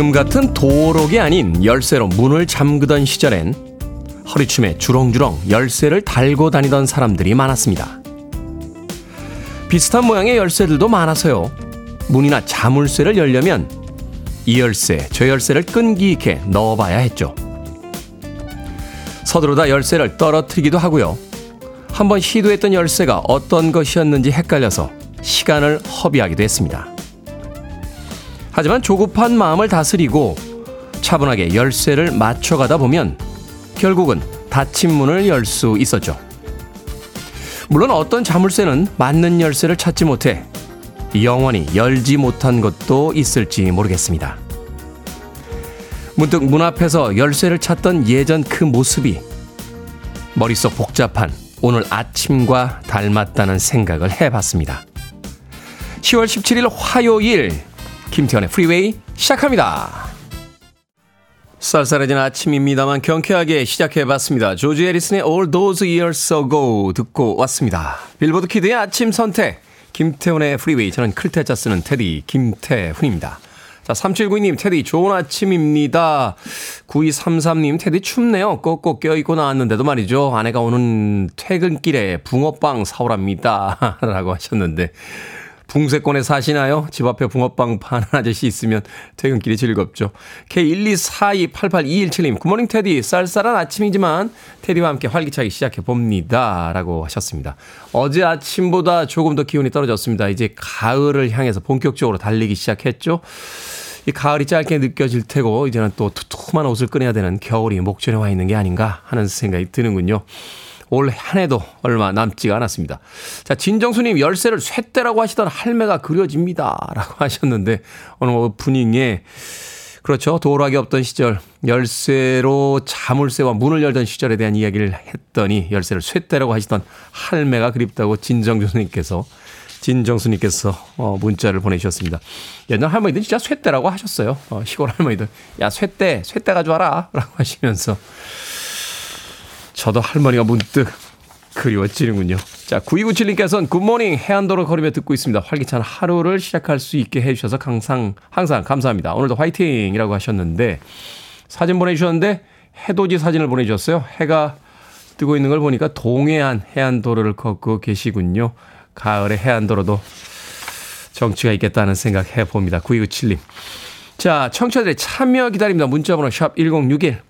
지금 같은 도록이 아닌 열쇠로 문을 잠그던 시절엔 허리춤에 주렁주렁 열쇠를 달고 다니던 사람들이 많았습니다. 비슷한 모양의 열쇠들도 많아서요. 문이나 자물쇠를 열려면 이 열쇠, 저 열쇠를 끈기 있게 넣어봐야 했죠. 서두르다 열쇠를 떨어뜨리기도 하고요. 한번 시도했던 열쇠가 어떤 것이었는지 헷갈려서 시간을 허비하기도 했습니다. 하지만 조급한 마음을 다스리고 차분하게 열쇠를 맞춰가다 보면 결국은 닫힌 문을 열 수 있었죠. 물론 어떤 자물쇠는 맞는 열쇠를 찾지 못해 영원히 열지 못한 것도 있을지 모르겠습니다. 문득 문 앞에서 열쇠를 찾던 예전 그 모습이 머릿속 복잡한 오늘 아침과 닮았다는 생각을 해봤습니다. 10월 17일 화요일 김태훈의 프리웨이 시작합니다. 쌀쌀해진 아침입니다만 경쾌하게 시작해봤습니다. 조지 해리슨의 All Those Years Ago 듣고 왔습니다. 빌보드 키드의 아침 선택 김태훈의 프리웨이 저는 클 태 자 쓰는 테디 김태훈입니다. 자, 3792님, 테디, 좋은 아침입니다. 9233님, 테디 춥네요. 꼭꼭 껴입고 나왔는데도 말이죠. 아내가 오는 퇴근길에 붕어빵 사오랍니다. 라고 하셨는데, 붕세권에 사시나요? 집 앞에 붕어빵 파는 아저씨 있으면 퇴근길이 즐겁죠. K124288217님, 굿모닝 테디, 쌀쌀한 아침이지만 테디와 함께 활기차게 시작해 봅니다. 라고 하셨습니다. 어제 아침보다 조금 더 기온이 떨어졌습니다. 이제 가을을 향해서 본격적으로 달리기 시작했죠. 이 가을이 짧게 느껴질 테고, 이제는 또 두툼한 옷을 꺼내야 되는 겨울이 목전에 와 있는 게 아닌가 하는 생각이 드는군요. 올 한 해도 얼마 남지가 않았습니다. 자, 진정수님, 열쇠를 쇠대라고 하시던 할매가 그려집니다. 라고 하셨는데, 오늘 오프닝에, 그렇죠. 도락이 없던 시절, 열쇠로 자물쇠와 문을 열던 시절에 대한 이야기를 했더니, 열쇠를 쇠대라고 하시던 할매가 그립다고 진정수님께서, 진정수님께서, 어, 문자를 보내주셨습니다. 옛날 할머니들 진짜 쇠대라고 하셨어요. 어, 시골 할머니들. 야, 쇠대, 쇠대 가져와라. 라고 하시면서, 저도 할머니가 문득 그리워지는군요. 자, 9297님께서는 굿모닝 해안도로 걸으며 듣고 있습니다. 활기찬 하루를 시작할 수 있게 해주셔서 항상, 항상 감사합니다. 오늘도 화이팅 이라고 하셨는데, 사진 보내주셨는데, 해돋이 사진을 보내주셨어요. 해가 뜨고 있는 걸 보니까 동해안 해안도로를 걷고 계시군요. 가을의 해안도로도 정치가 있겠다는 생각 해봅니다. 9297님. 자, 청취자들의 참여 기다립니다. 문자번호 샵 1061.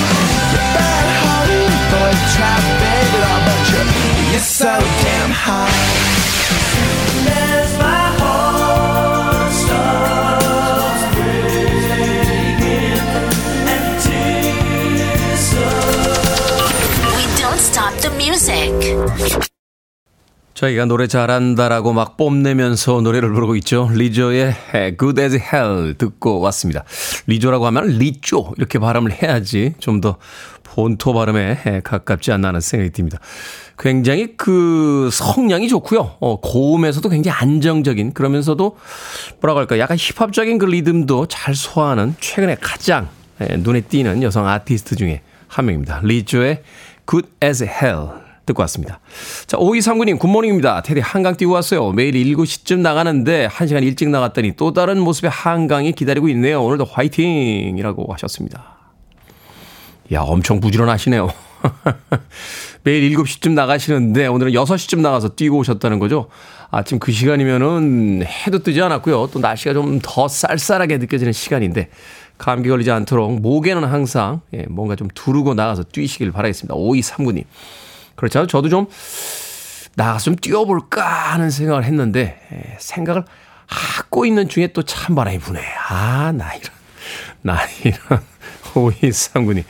so damn high. As my heart stops breaking and We don't stop the music. 저희가 노래 잘한다라고 막 뽐내면서 노래를 부르고 있죠. 리조의 Good as Hell 듣고 왔습니다. 리조라고 하면 리조 이렇게 발음을 해야지 좀 더 본토 발음에 가깝지 않나 하는 생각이 듭니다. 굉장히 그 성량이 좋고요. 어, 고음에서도 굉장히 안정적인 그러면서도 뭐라고 할까 약간 힙합적인 그 리듬도 잘 소화하는 최근에 가장 예, 눈에 띄는 여성 아티스트 중에 한 명입니다. 리조의 Good as Hell 듣고 왔습니다. 자, 5239님, good morning입니다. 테디 한강 뛰고 왔어요. 매일 7시쯤 나가는데 1시간 일찍 나갔더니 또 다른 모습의 한강이 기다리고 있네요. 오늘도 화이팅! 이라고 하셨습니다. 야, 엄청 부지런하시네요. 매일 7시쯤 나가시는데 오늘은 6시쯤 나가서 뛰고 오셨다는 거죠. 아침 그 시간이면은 해도 뜨지 않았고요. 또 날씨가 좀 더 쌀쌀하게 느껴지는 시간인데 감기 걸리지 않도록 목에는 항상 예, 뭔가 좀 두르고 나가서 뛰시길 바라겠습니다. 5239님. 그렇죠. 저도 좀 나가서 좀 뛰어볼까 하는 생각을 했는데 예, 생각을 하고 있는 중에 또참 바람이 부네. 아, 나 이런. 나 이런. 5239님.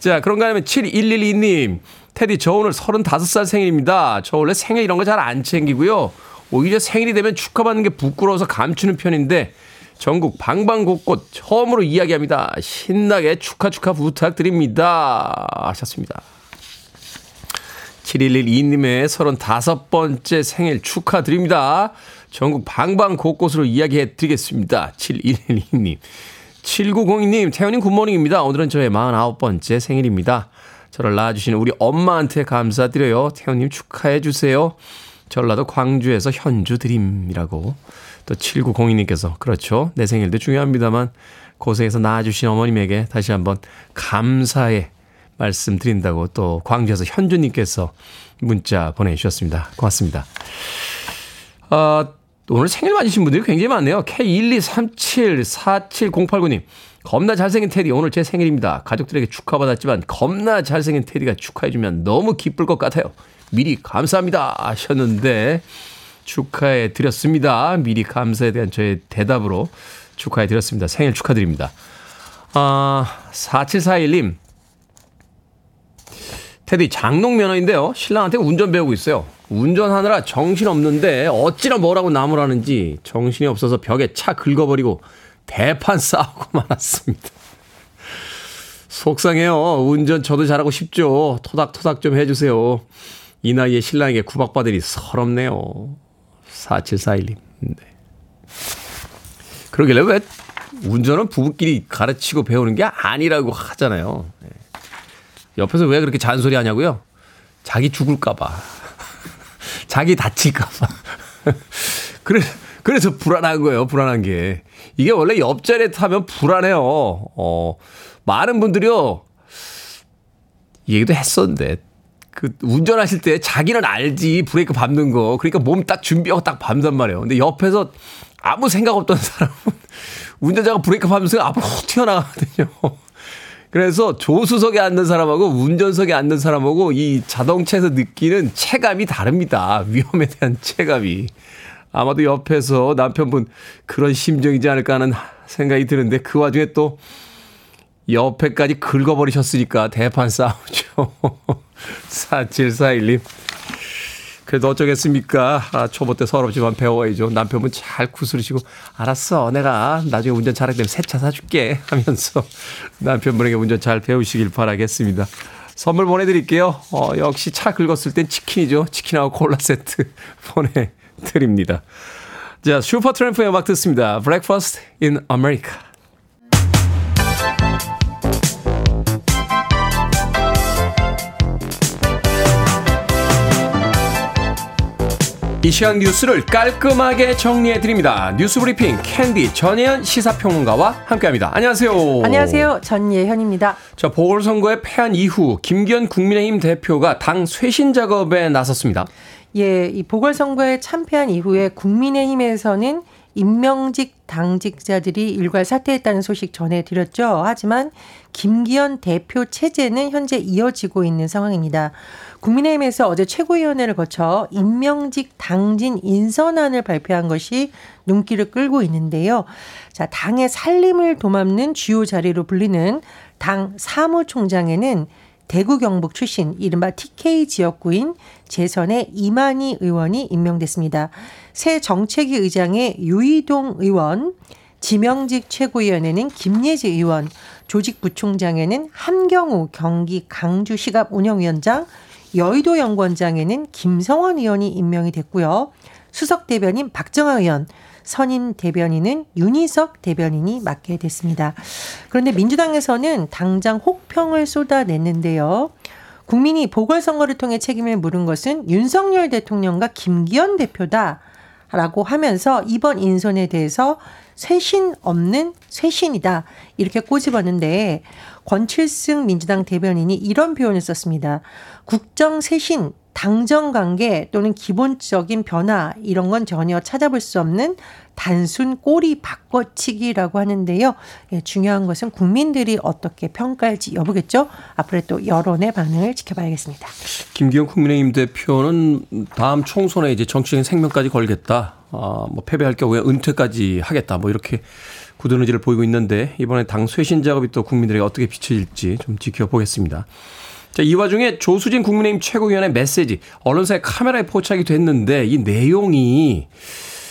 자, 그런가 하면 7112님. 테디, 저 오늘 35살 생일입니다. 저 원래 생일 이런 거 잘 안 챙기고요. 오히려 생일이 되면 축하받는 게 부끄러워서 감추는 편인데, 전국 방방곳곳 처음으로 이야기합니다. 신나게 축하 축하 부탁드립니다. 하셨습니다. 7112님의 35번째 생일 축하드립니다. 전국 방방곳곳으로 이야기해 드리겠습니다. 7112님. 7902님, 태훈님 good morning입니다. 오늘은 저의 49번째 생일입니다. 저를 낳아주시는 우리 엄마한테 감사드려요. 태현님 축하해 주세요. 전라도 광주에서 현주 드림이라고 또 7902님께서 그렇죠. 내 생일도 중요합니다만 고생해서 낳아주신 어머님에게 다시 한번 감사의 말씀 드린다고 또 광주에서 현주님께서 문자 보내주셨습니다. 고맙습니다. 아, 오늘 생일 맞으신 분들이 굉장히 많네요. K123747089님. 겁나 잘생긴 테디 오늘 제 생일입니다. 가족들에게 축하받았지만 겁나 잘생긴 테디가 축하해주면 너무 기쁠 것 같아요. 미리 감사합니다 하셨는데 축하해 드렸습니다. 미리 감사에 대한 저의 대답으로 축하해 드렸습니다. 생일 축하드립니다. 아, 4741님. 테디 장롱 면허인데요. 신랑한테 운전 배우고 있어요. 운전하느라 정신없는데 어찌나 뭐라고 나무라는지 정신이 없어서 벽에 차 긁어버리고 대판 싸우고 말았습니다. 속상해요. 운전 저도 잘하고 싶죠. 토닥토닥 좀 해주세요. 이 나이에 신랑에게 구박받으니 서럽네요. 4741님. 네. 그러길래 왜 운전은 부부끼리 가르치고 배우는 게 아니라고 하잖아요. 네. 옆에서 왜 그렇게 잔소리 하냐고요? 자기 죽을까봐. 자기 다칠까봐. 그래, 그래서 불안한 거예요. 불안한 게. 이게 원래 옆자리에 타면 불안해요. 어, 많은 분들이요. 이 얘기도 했었는데. 그 운전하실 때 자기는 알지 브레이크 밟는 거 그러니까 몸 딱 준비하고 딱 밟단 말이에요 근데 옆에서 아무 생각 없던 사람은 운전자가 브레이크 밟으면서 앞으로 훅 튀어나가거든요 그래서 조수석에 앉는 사람하고 운전석에 앉는 사람하고 이 자동차에서 느끼는 체감이 다릅니다. 위험에 대한 체감이. 아마도 옆에서 남편분 그런 심정이지 않을까 하는 생각이 드는데 그 와중에 또 옆에까지 긁어버리셨으니까 대판 싸우죠. 4741님. 그래도 어쩌겠습니까? 아, 초보 때 서럽지만 배워야죠. 남편분 잘 구스르시고, 알았어. 내가 나중에 운전 잘하게 되면 새 차 사줄게. 하면서 남편분에게 운전 잘 배우시길 바라겠습니다. 선물 보내드릴게요. 어, 역시 차 긁었을 땐 치킨이죠. 치킨하고 콜라 세트 보내드립니다. 자, 슈퍼 트램프의 음악 듣습니다. Breakfast in America. 이 시간 뉴스를 깔끔하게 정리해 드립니다. 뉴스 브리핑 캔디 전예현 시사평론가와 함께합니다. 안녕하세요. 안녕하세요. 전예현입니다. 자 보궐선거에 패한 이후 김기현 국민의힘 대표가 당 쇄신 작업에 나섰습니다. 예, 이 보궐선거에 참패한 이후에 국민의힘에서는 임명직 당직자들이 일괄 사퇴했다는 소식 전해드렸죠. 하지만 김기현 대표 체제는 현재 이어지고 있는 상황입니다. 국민의힘에서 어제 최고위원회를 거쳐 임명직 당진 인선안을 발표한 것이 눈길을 끌고 있는데요. 자, 당의 살림을 도맡는 주요 자리로 불리는 당 사무총장에는 대구 경북 출신 이른바 TK 지역구인 재선의 이만희 의원이 임명됐습니다. 새 정책위 의장의 유이동 의원, 지명직 최고위원회는 김예지 의원, 조직부총장에는 함경우 경기 강주시갑 운영위원장, 여의도 연구원장에는 김성원 의원이 임명이 됐고요. 수석 대변인 박정아 의원, 선임 대변인은 윤희석 대변인이 맡게 됐습니다. 그런데 민주당에서는 당장 혹평을 쏟아냈는데요. 국민이 보궐선거를 통해 책임을 물은 것은 윤석열 대통령과 김기현 대표다. 라고 하면서 이번 인선에 대해서 쇄신 없는 쇄신이다. 이렇게 꼬집었는데 권칠승 민주당 대변인이 이런 표현을 썼습니다. 국정 쇄신, 당정 관계 또는 기본적인 변화 이런 건 전혀 찾아볼 수 없는 단순 꼬리 바꿔치기라고 하는데요. 예, 중요한 것은 국민들이 어떻게 평가할지 여부겠죠. 앞으로 또 여론의 반응을 지켜봐야겠습니다. 김기현 국민의힘 대표는 다음 총선에 이제 정치적인 생명까지 걸겠다. 아, 뭐 패배할 경우에 은퇴까지 하겠다. 뭐 이렇게 굳은 의지를 보이고 있는데 이번에 당 쇄신 작업이 또 국민들에게 어떻게 비춰질지 좀 지켜보겠습니다. 자, 이 와중에 조수진 국민의힘 최고위원의 메시지 언론사의 카메라에 포착이 됐는데 이 내용이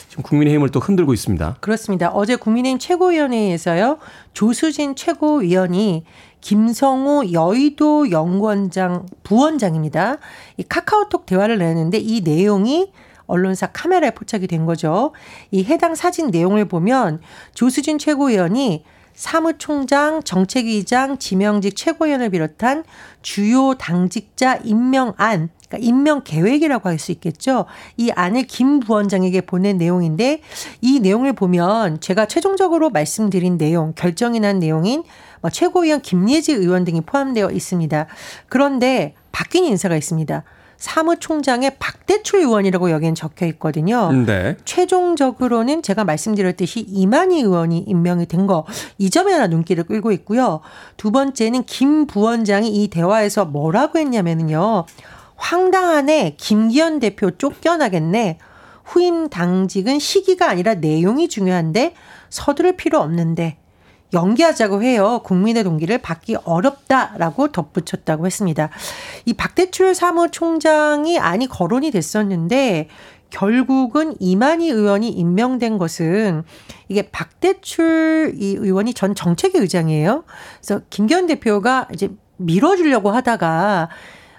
좀 국민의힘을 또 흔들고 있습니다. 그렇습니다. 어제 국민의힘 최고위원회에서요. 조수진 최고위원이 김성우 여의도 연구원장 부원장입니다. 이 카카오톡 대화를 내는데 이 내용이 언론사 카메라에 포착이 된 거죠. 이 해당 사진 내용을 보면 조수진 최고위원이 사무총장, 정책위장, 지명직 최고위원을 비롯한 주요 당직자 임명안, 그러니까 임명 계획이라고 할 수 있겠죠. 이 안을 김 부원장에게 보낸 내용인데 이 내용을 보면 제가 최종적으로 말씀드린 내용, 결정이 난 내용인 뭐 최고위원 김예지 의원 등이 포함되어 있습니다. 그런데 바뀐 인사가 있습니다. 사무총장의 박대출 의원이라고 여기엔 적혀 있거든요. 네. 최종적으로는 제가 말씀드렸듯이 이만희 의원이 임명이 된 거 이 점에 하나 눈길을 끌고 있고요. 두 번째는 김 부원장이 이 대화에서 뭐라고 했냐면요. 황당하네. 김기현 대표 쫓겨나겠네. 후임 당직은 시기가 아니라 내용이 중요한데 서두를 필요 없는데 연기하자고 해요. 국민의 동기를 받기 어렵다라고 덧붙였다고 했습니다. 이 박대출 사무총장이 안이 거론이 됐었는데 결국은 이만희 의원이 임명된 것은 이게 박대출 이 의원이 전 정책위 의장이에요. 그래서 김기현 대표가 이제 밀어주려고 하다가 어,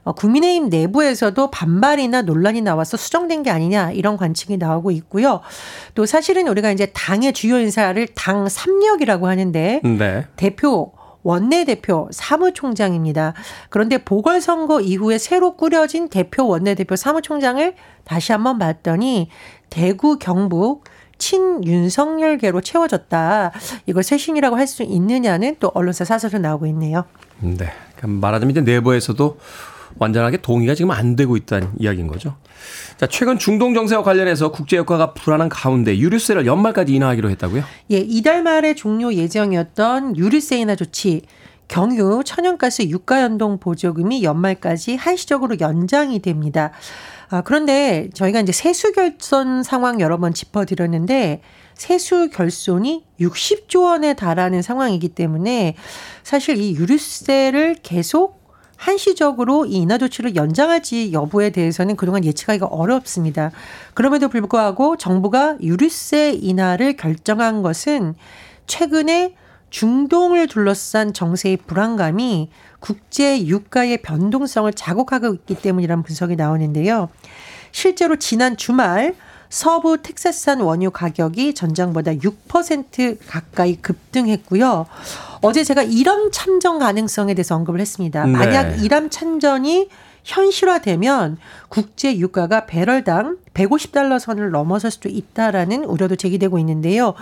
국민의힘 내부에서도 반발이나 논란이 나와서 수정된 게 아니냐 이런 관측이 나오고 있고요. 또 사실은 우리가 이제 당의 주요 인사를 당 3력이라고 하는데 네. 대표 원내대표 사무총장입니다. 그런데 보궐선거 이후에 새로 꾸려진 대표 원내대표 사무총장을 다시 한번 봤더니 대구 경북 친윤석열계로 채워졌다. 이걸 쇄신이라고 할 수 있느냐는 또 언론사 사설로 나오고 있네요. 네. 말하자면 이제 내부에서도 완전하게 동의가 지금 안 되고 있다는 이야기인 거죠. 자, 최근 중동 정세와 관련해서 국제油가가 불안한 가운데 유류세를 연말까지 인하하기로 했다고요? 예, 이달 말에 종료 예정이었던 유류세 인하 조치 경유 천연가스 유가 연동 보조금이 연말까지 한시적으로 연장이 됩니다. 아, 그런데 저희가 이제 세수 결손 상황 여러 번 짚어드렸는데 세수 결손이 60조 원에 달하는 상황이기 때문에 사실 이 유류세를 계속 한시적으로 이 인하 조치를 연장할지 여부에 대해서는 그동안 예측하기가 어렵습니다. 그럼에도 불구하고 정부가 유류세 인하를 결정한 것은 최근에 중동을 둘러싼 정세의 불안감이 국제 유가의 변동성을 자극하고 있기 때문이라는 분석이 나오는데요. 실제로 지난 주말 서부 텍사스산 원유 가격이 전장보다 6% 가까이 급등했고요. 어제 제가 이런 참전 가능성에 대해서 언급을 했습니다. 네. 만약 이란 참전이 현실화되면 국제 유가가 배럴당 150달러 선을 넘어설 수도 있다라는 우려도 제기되고 있는데요.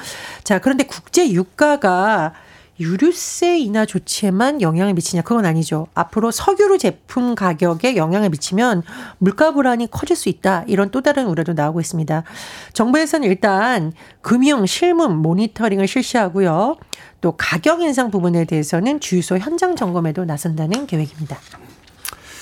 자, 그런데 국제 유가가 유류세 인하 조치에만 영향을 미치냐 그건 아니죠. 앞으로 석유류 제품 가격에 영향을 미치면 물가 불안이 커질 수 있다. 이런 또 다른 우려도 나오고 있습니다. 정부에서는 일단 금융 실문 모니터링을 실시하고요. 또 가격 인상 부분에 대해서는 주유소 현장 점검에도 나선다는 계획입니다.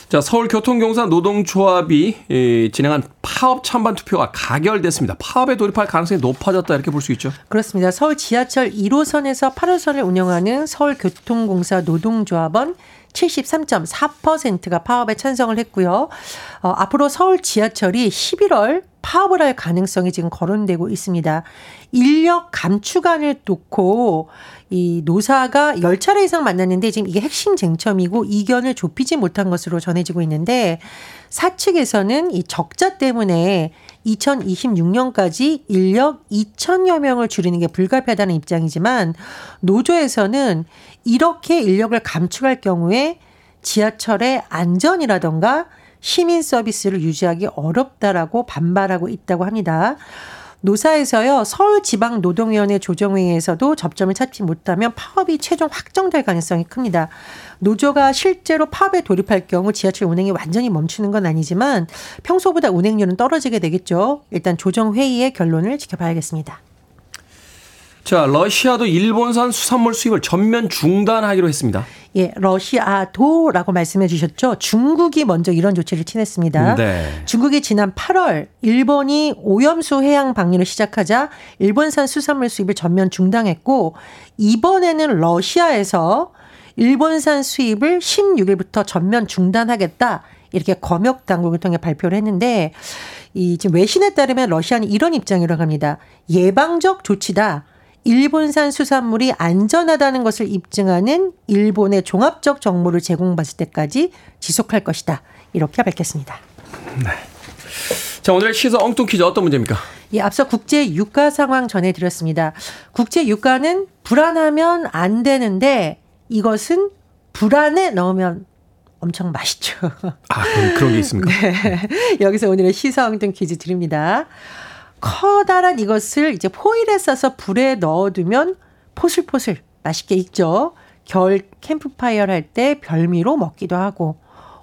자, 서울교통공사 노동조합이 예, 진행한 파업 찬반 투표가 가결됐습니다. 파업에 돌입할 가능성이 높아졌다 이렇게 볼 수 있죠. 그렇습니다. 서울 지하철 1호선에서 8호선을 운영하는 서울교통공사 노동조합은 73.4%가 파업에 찬성을 했고요. 어, 앞으로 서울 지하철이 11월 파업을 할 가능성이 지금 거론되고 있습니다. 인력 감축안을 놓고 이 노사가 10차례 이상 만났는데 지금 이게 핵심 쟁점이고 이견을 좁히지 못한 것으로 전해지고 있는데 사측에서는 이 적자 때문에 2026년까지 인력 2천여 명을 줄이는 게 불가피하다는 입장이지만 노조에서는 이렇게 인력을 감축할 경우에 지하철의 안전이라던가 시민 서비스를 유지하기 어렵다라고 반발하고 있다고 합니다. 노사에서요 서울지방노동위원회 조정회의에서도 접점을 찾지 못하면 파업이 최종 확정될 가능성이 큽니다. 노조가 실제로 파업에 돌입할 경우 지하철 운행이 완전히 멈추는 건 아니지만 평소보다 운행률은 떨어지게 되겠죠. 일단 조정회의의 결론을 지켜봐야겠습니다. 자, 러시아도 일본산 수산물 수입을 전면 중단하기로 했습니다. 예, 러시아도라고 말씀해 주셨죠. 중국이 먼저 이런 조치를 취했습니다. 네. 중국이 지난 8월 일본이 오염수 해양 방류를 시작하자 일본산 수산물 수입을 전면 중단했고 이번에는 러시아에서 일본산 수입을 16일부터 전면 중단하겠다. 이렇게 검역 당국을 통해 발표를 했는데 이 지금 외신에 따르면 러시아는 이런 입장이라고 합니다. 예방적 조치다. 일본산 수산물이 안전하다는 것을 입증하는 일본의 종합적 정보를 제공받을 때까지 지속할 것이다. 이렇게 밝혔습니다. 네. 자, 오늘의 시사 엉뚱 퀴즈 어떤 문제입니까? 예, 앞서 국제 유가 상황 전해드렸습니다. 국제 유가는 불안하면 안 되는데 이것은 불안에 넣으면 엄청 맛있죠. 아, 그런 게 있습니까? 네. 여기서 오늘의 시사 엉뚱 퀴즈 드립니다. 커다란 이것을 이제 포일에 싸서 불에 넣어두면 포슬포슬 맛있게 익죠. 겨울 캠프파이어를 할 때 별미로 먹기도 하고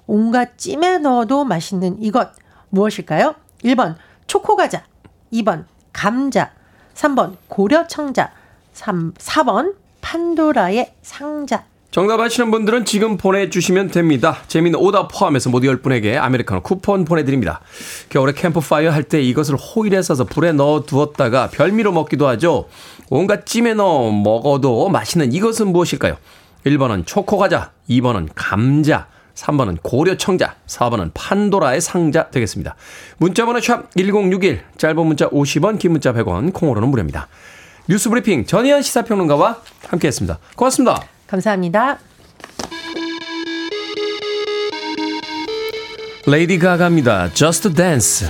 온갖 찜에 넣어도 맛있는 이것 무엇일까요? 1번 초코과자, 2번 감자, 3번 고려청자, 3, 4번 판도라의 상자. 정답 아시는 분들은 지금 보내주시면 됩니다. 재미있는 오답 포함해서 모두 10분에게 아메리카노 쿠폰 보내드립니다. 겨울에 캠프파이어 할 때 이것을 호일에 싸서 불에 넣어 두었다가 별미로 먹기도 하죠. 온갖 찜에 넣어 먹어도 맛있는 이것은 무엇일까요? 1번은 초코과자, 2번은 감자, 3번은 고려청자, 4번은 판도라의 상자 되겠습니다. 문자번호 샵 1061, 짧은 문자 50원, 긴 문자 100원, 콩으로는 무료입니다. 뉴스 브리핑 전희연 시사평론가와 함께했습니다. 고맙습니다. 감사합니다. 레이디 가가입니다. Just Dance.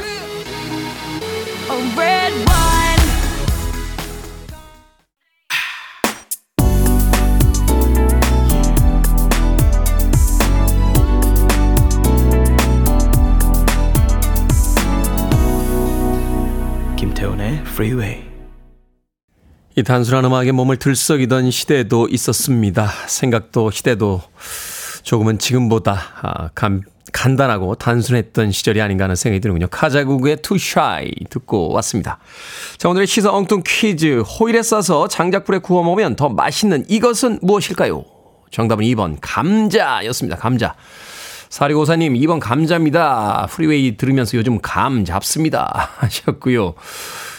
김태훈의 Freeway. 이 단순한 음악에 몸을 들썩이던 시대도 있었습니다. 생각도 시대도 조금은 지금보다 아, 간, 간단하고 단순했던 시절이 아닌가 하는 생각이 드는군요. 카자구구의 Too Shy 듣고 왔습니다. 자, 오늘의 시사 엉뚱 퀴즈. 호일에 싸서 장작불에 구워 먹으면 더 맛있는 이것은 무엇일까요? 정답은 2번 감자였습니다. 감자. 사리고사님 2번 감자입니다. 프리웨이 들으면서 요즘 감 잡습니다. 하셨고요.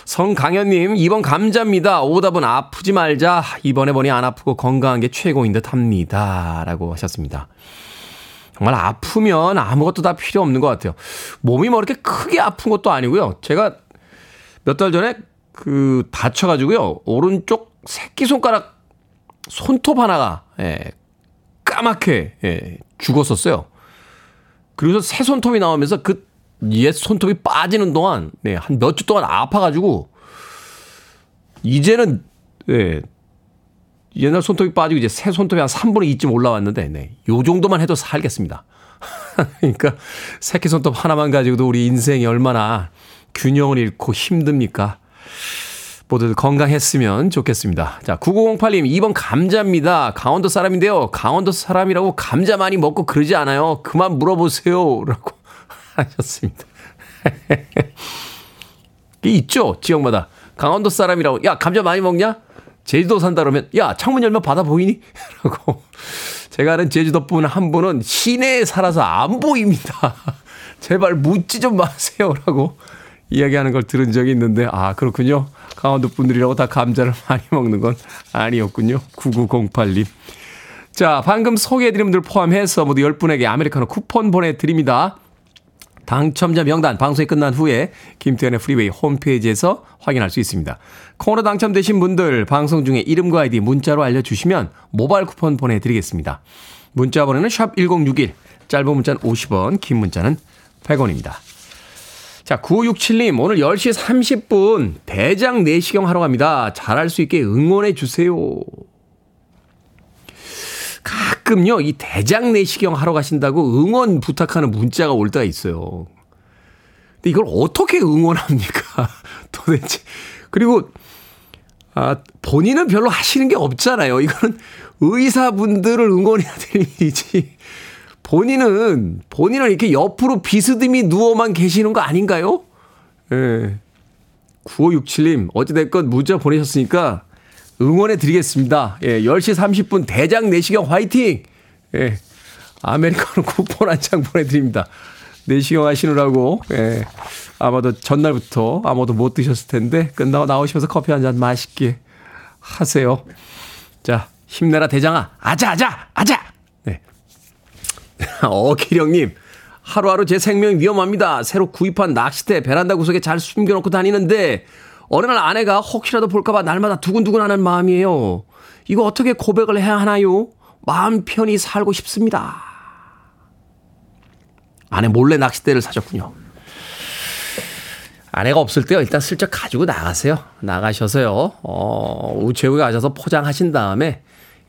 성강현님, 2번 감자입니다. 오답은 아프지 말자. 이번에 보니 안 아프고 건강한 게 최고인 듯 합니다. 라고 하셨습니다. 정말 아프면 아무것도 다 필요 없는 것 같아요. 몸이 뭐 이렇게 크게 아픈 것도 아니고요. 제가 몇 달 전에 그 다쳐가지고요. 오른쪽 새끼손가락 손톱 하나가, 예, 까맣게, 예, 죽었었어요. 그리고 새 손톱이 나오면서 그 옛 손톱이 빠지는 동안 네, 한 몇 주 동안 아파가지고 이제는 네, 옛날 손톱이 빠지고 이제 새 손톱이 한 3분의 2쯤 올라왔는데 네, 요 정도만 해도 살겠습니다. 그러니까 새끼 손톱 하나만 가지고도 우리 인생이 얼마나 균형을 잃고 힘듭니까? 모두 건강했으면 좋겠습니다. 자, 9908님, 2번 감자입니다. 강원도 사람인데요. 강원도 사람이라고 감자 많이 먹고 그러지 않아요. 그만 물어보세요. 라고 하셨습니다. 있죠, 지역마다. 강원도 사람이라고, 야, 감자 많이 먹냐? 제주도 산다 그러면, 야, 창문 열면 바다 보이니? 라고. 제가 아는 제주도 분 한 분은 시내에 살아서 안 보입니다. 제발 묻지 좀 마세요. 라고 이야기하는 걸 들은 적이 있는데, 아, 그렇군요. 강원도 분들이라고 다 감자를 많이 먹는 건 아니었군요. 9908님. 자, 방금 소개해드린 분들 포함해서 모두 10분에게 아메리카노 쿠폰 보내드립니다. 당첨자 명단 방송이 끝난 후에 김태훈의 프리웨이 홈페이지에서 확인할 수 있습니다. 콩으로 당첨되신 분들 방송 중에 이름과 아이디 문자로 알려주시면 모바일 쿠폰 보내드리겠습니다. 문자 번호는 샵 1061, 짧은 문자는 50원, 긴 문자는 100원입니다. 자, 9567님, 오늘 10시 30분 대장 내시경 하러 갑니다. 잘할 수 있게 응원해 주세요. 가끔요, 이 대장 내시경 하러 가신다고 응원 부탁하는 문자가 올 때가 있어요. 근데 이걸 어떻게 응원합니까? 도대체. 그리고, 아, 본인은 별로 하시는 게 없잖아요. 이거는 의사분들을 응원해야 될 일이지. 본인은, 본인은 이렇게 옆으로 비스듬히 누워만 계시는 거 아닌가요? 예. 9567님, 어찌됐건 문자 보내셨으니까 응원해 드리겠습니다. 예, 10시 30분 대장 내시경 화이팅! 예, 아메리카노 쿠폰 한 장 보내드립니다. 내시경 하시느라고, 예, 아마도 전날부터 아무도 못 드셨을 텐데, 끝나고 나오시면서 커피 한 잔 맛있게 하세요. 자, 힘내라 대장아. 아자, 아자, 아자! 네. 어 기령님, 하루하루 제 생명이 위험합니다. 새로 구입한 낚싯대 베란다 구석에 잘 숨겨놓고 다니는데 어느 날 아내가 혹시라도 볼까봐 날마다 두근두근 하는 마음이에요. 이거 어떻게 고백을 해야 하나요? 마음 편히 살고 싶습니다. 아내 몰래 낚싯대를 사줬군요. 아내가 없을 때요, 일단 슬쩍 가지고 나가세요. 나가셔서요, 어, 우체국에 가셔서 포장하신 다음에,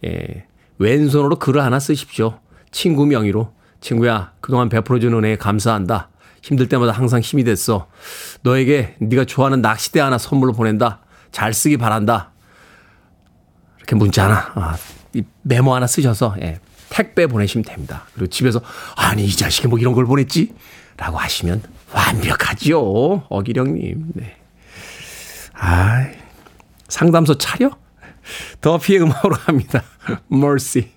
예, 왼손으로 글을 하나 쓰십시오. 친구 명의로. 친구야, 그동안 베풀어준 은혜에 감사한다. 힘들 때마다 항상 힘이 됐어. 너에게 네가 좋아하는 낚싯대 하나 선물로 보낸다. 잘 쓰기 바란다. 이렇게 문자 하나, 아, 메모 하나 쓰셔서, 예, 택배 보내시면 됩니다. 그리고 집에서, 아니, 이 자식이 뭐 이런 걸 보냈지? 라고 하시면 완벽하죠. 어기령님. 네. 아 상담소 차려? 더피의 음악으로 합니다. Mercy.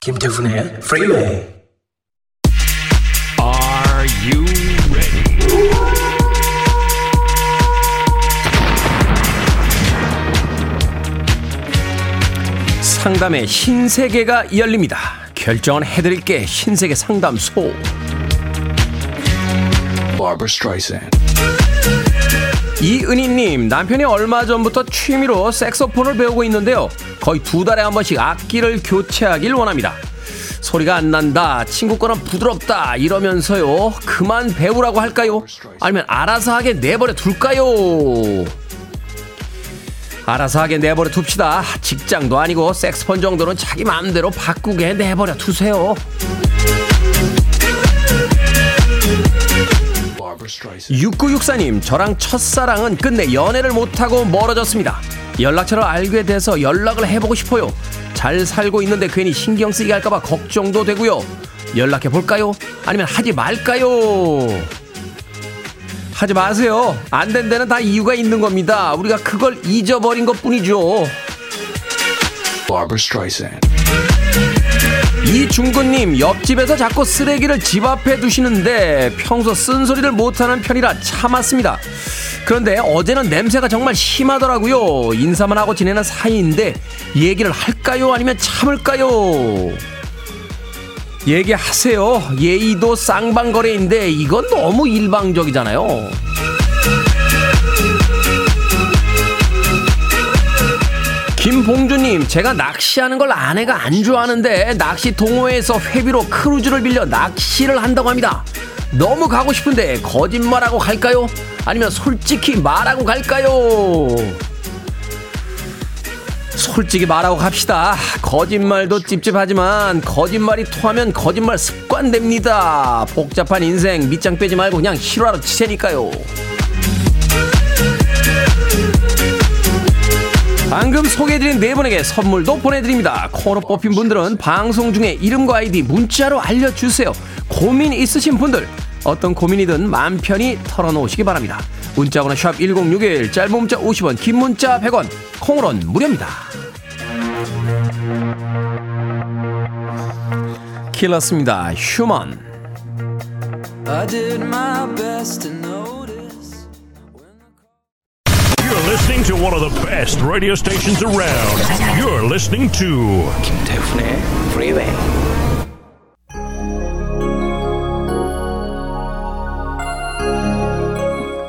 김태훈의 Freeway. Are 상담의 신세계가 열립니다. 결정은 해드릴게 신세계 상담소. 이은희님 남편이 얼마 전부터 취미로 색소폰을 배우고 있는데요. 거의 두 달에 한 번씩 악기를 교체하길 원합니다. 소리가 안 난다, 친구 거는 부드럽다 이러면서요. 그만 배우라고 할까요? 아니면 알아서 하게 내버려 둘까요? 알아서 하게 내버려 둡시다. 직장도 아니고 섹스폰 정도는 자기 마음대로 바꾸게 내버려 두세요. 6964님, 저랑 첫사랑은 끝내 연애를 못하고 멀어졌습니다. 연락처를 알게 돼서 연락을 해보고 싶어요. 잘 살고 있는데 괜히 신경 쓰이게 할까봐 걱정도 되고요. 연락해 볼까요? 아니면 하지 말까요? 하지 마세요. 안 된 데는 다 이유가 있는 겁니다. 우리가 그걸 잊어버린 것 뿐이죠. 이중근님 옆집에서 자꾸 쓰레기를 집 앞에 두시는데 평소 쓴소리를 못하는 편이라 참았습니다. 그런데 어제는 냄새가 정말 심하더라고요. 인사만 하고 지내는 사이인데 얘기를 할까요? 아니면 참을까요? 얘기하세요. 예의도 쌍방거래인데 이건 너무 일방적이잖아요. 김봉주님, 제가 낚시하는 걸 아내가 안 좋아하는데 낚시 동호회에서 회비로 크루즈를 빌려 낚시를 한다고 합니다. 너무 가고 싶은데 거짓말하고 갈까요? 아니면 솔직히 말하고 갈까요? 솔직히 말하고 갑시다. 거짓말도 찝찝하지만 거짓말이 통하면 거짓말 습관됩니다. 복잡한 인생 밑장 빼지 말고 그냥 실화로 치세니까요. 방금 소개해드린 네 분에게 선물도 보내드립니다. 코너 뽑힌 분들은 방송 중에 이름과 아이디 문자로 알려주세요. 고민 있으신 분들 어떤 고민이든 마음 편히 털어놓으시기 바랍니다. 문자번호 샵 1061, 짧은 문자 50원, 긴 문자 100원, 콩으로는 무료입니다. 킬러스입니다. 휴먼. I did my best to notice. You're listening to one of the best radio stations around. You're listening to 김태훈의 Freeway.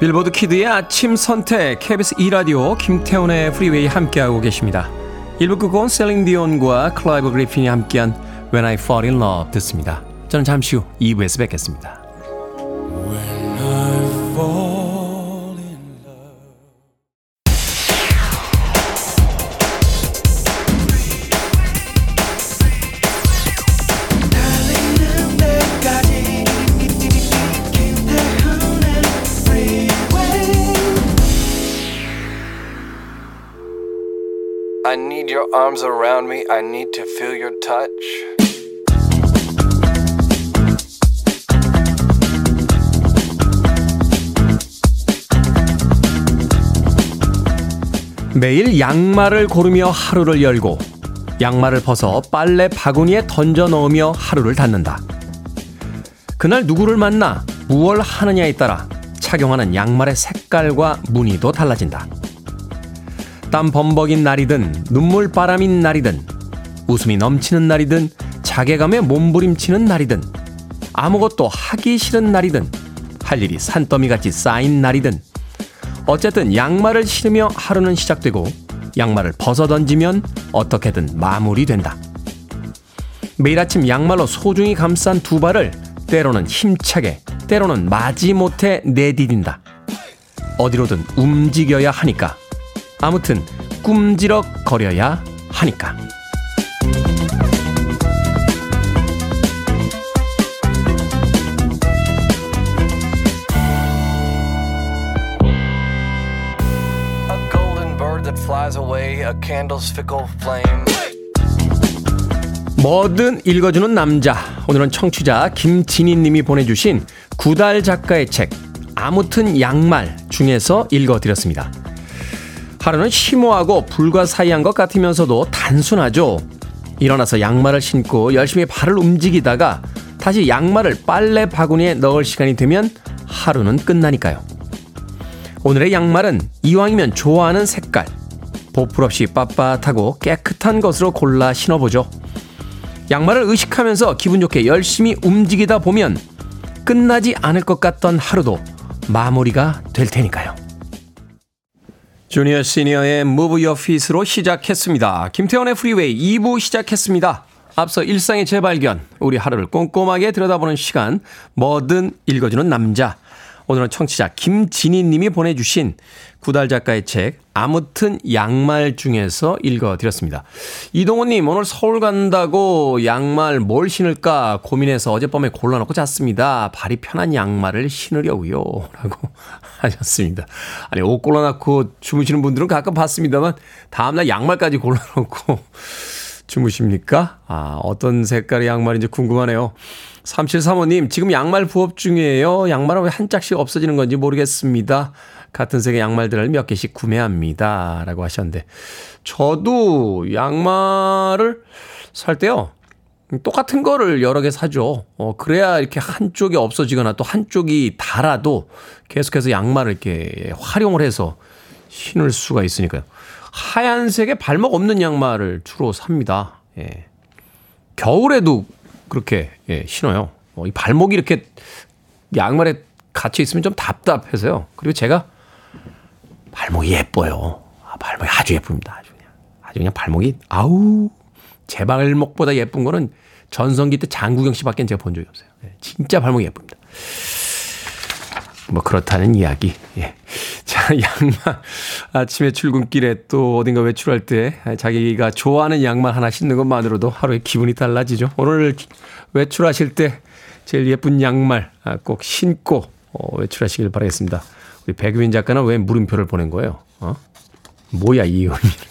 빌보드 키드의 아침 선택 KBS 2라디오 김태훈의 프리웨이 함께하고 계십니다. 1부 끝곡은 셀린 디온과 클라이브 그리핀이 함께한 When I Fall in Love 듣습니다. 저는 잠시 후 2부에서 뵙겠습니다. Arms around me. I need to feel your touch. 매일 양말을 고르며 하루를 열고 양말을 벗어 빨래 바구니에 던져 넣으며 하루를 닫는다. 그날 누구를 만나 무얼 하느냐에 따라 착용하는 양말의 색깔과 무늬도 달라진다. 땀 범벅인 날이든 눈물 바람인 날이든 웃음이 넘치는 날이든 자괴감에 몸부림치는 날이든 아무것도 하기 싫은 날이든 할 일이 산더미같이 쌓인 날이든 어쨌든 양말을 신으며 하루는 시작되고 양말을 벗어 던지면 어떻게든 마무리된다. 매일 아침 양말로 소중히 감싼 두 발을 때로는 힘차게, 때로는 마지못해 내디딘다. 어디로든 움직여야 하니까. 아무튼 꿈지럭 거려야 하니까. 뭐든 읽어주는 남자. 오늘은 청취자 김진희 님이 보내주신 구달 작가의 책, 아무튼 양말 중에서 읽어드렸습니다. 하루는 심오하고 불가사의한 것 같으면서도 단순하죠. 일어나서 양말을 신고 열심히 발을 움직이다가 다시 양말을 빨래 바구니에 넣을 시간이 되면 하루는 끝나니까요. 오늘의 양말은 이왕이면 좋아하는 색깔, 보풀 없이 빳빳하고 깨끗한 것으로 골라 신어보죠. 양말을 의식하면서 기분 좋게 열심히 움직이다 보면 끝나지 않을 것 같던 하루도 마무리가 될 테니까요. 주니어 시니어의 Move Your Feet로 시작했습니다. 김태훈의 프리웨이 2부 시작했습니다. 앞서 일상의 재발견, 우리 하루를 꼼꼼하게 들여다보는 시간, 뭐든 읽어주는 남자. 오늘은 청취자 김진희 님이 보내주신 구달 작가의 책 아무튼 양말 중에서 읽어드렸습니다. 이동훈 님 오늘 서울 간다고 양말 뭘 신을까 고민해서 어젯밤에 골라놓고 잤습니다. 발이 편한 양말을 신으려고요. 라고 하셨습니다. 아니 옷 골라놓고 주무시는 분들은 가끔 봤습니다만 다음날 양말까지 골라놓고 주무십니까? 아 어떤 색깔의 양말인지 궁금하네요. 3735님, 지금 양말 부업 중이에요. 양말은 왜 한 짝씩 없어지는 건지 모르겠습니다. 같은 색의 양말들을 몇 개씩 구매합니다. 라고 하셨는데, 저도 양말을 살 때요. 똑같은 거를 여러 개 사죠. 어, 그래야 이렇게 한쪽이 없어지거나 또 한쪽이 달아도 계속해서 양말을 이렇게 활용을 해서 신을 수가 있으니까요. 하얀색의 발목 없는 양말을 주로 삽니다. 예. 겨울에도 그렇게 예, 신어요. 어, 이 발목이 이렇게 양말에 갇혀 있으면 좀 답답해서요. 그리고 제가 발목이 예뻐요. 아, 발목이 아주 예쁩니다. 아주 그냥 아주 그냥 발목이 아우 제 발목보다 예쁜 거는 전성기 때 장구경 씨밖에 제가 본 적이 없어요. 예, 진짜 발목이 예쁩니다. 뭐 그렇다는 이야기. 예. 자, 양말 아침에 출근길에 또 어딘가 외출할 때 자기가 좋아하는 양말 하나 신는 것만으로도 하루에 기분이 달라지죠. 오늘 외출하실 때 제일 예쁜 양말 아, 꼭 신고 어, 외출하시길 바라겠습니다. 우리 백유민 작가는 왜 물음표를 보낸 거예요? 어? 뭐야 이 의미는.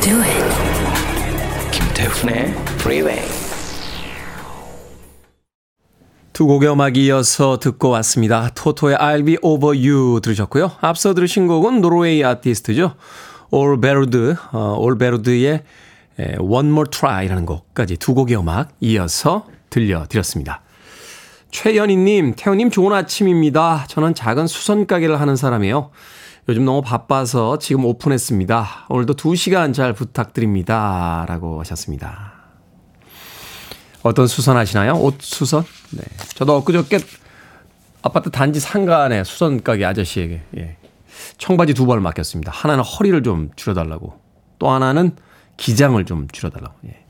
Do it. 김태훈의 Freeway. 두 곡의 음악 이어서 듣고 왔습니다. 토토의 I'll be over you 들으셨고요. 앞서 들으신 곡은 노르웨이 아티스트죠. 올베르드, 어, 올베르드의 One More Try라는 곡까지 두 곡의 음악 이어서 들려드렸습니다. 최연희님, 태우님 좋은 아침입니다. 저는 작은 수선 가게를 하는 사람이에요. 요즘 너무 바빠서 지금 오픈했습니다. 오늘도 2시간 잘 부탁드립니다. 라고 하셨습니다. 어떤 수선 하시나요? 옷 수선? 네. 저도 엊그저께 아파트 단지 상간에 수선 가게 아저씨에게 예. 청바지 두 벌을 맡겼습니다. 하나는 허리를 좀 줄여달라고, 또 하나는 기장을 좀 줄여달라고. 예.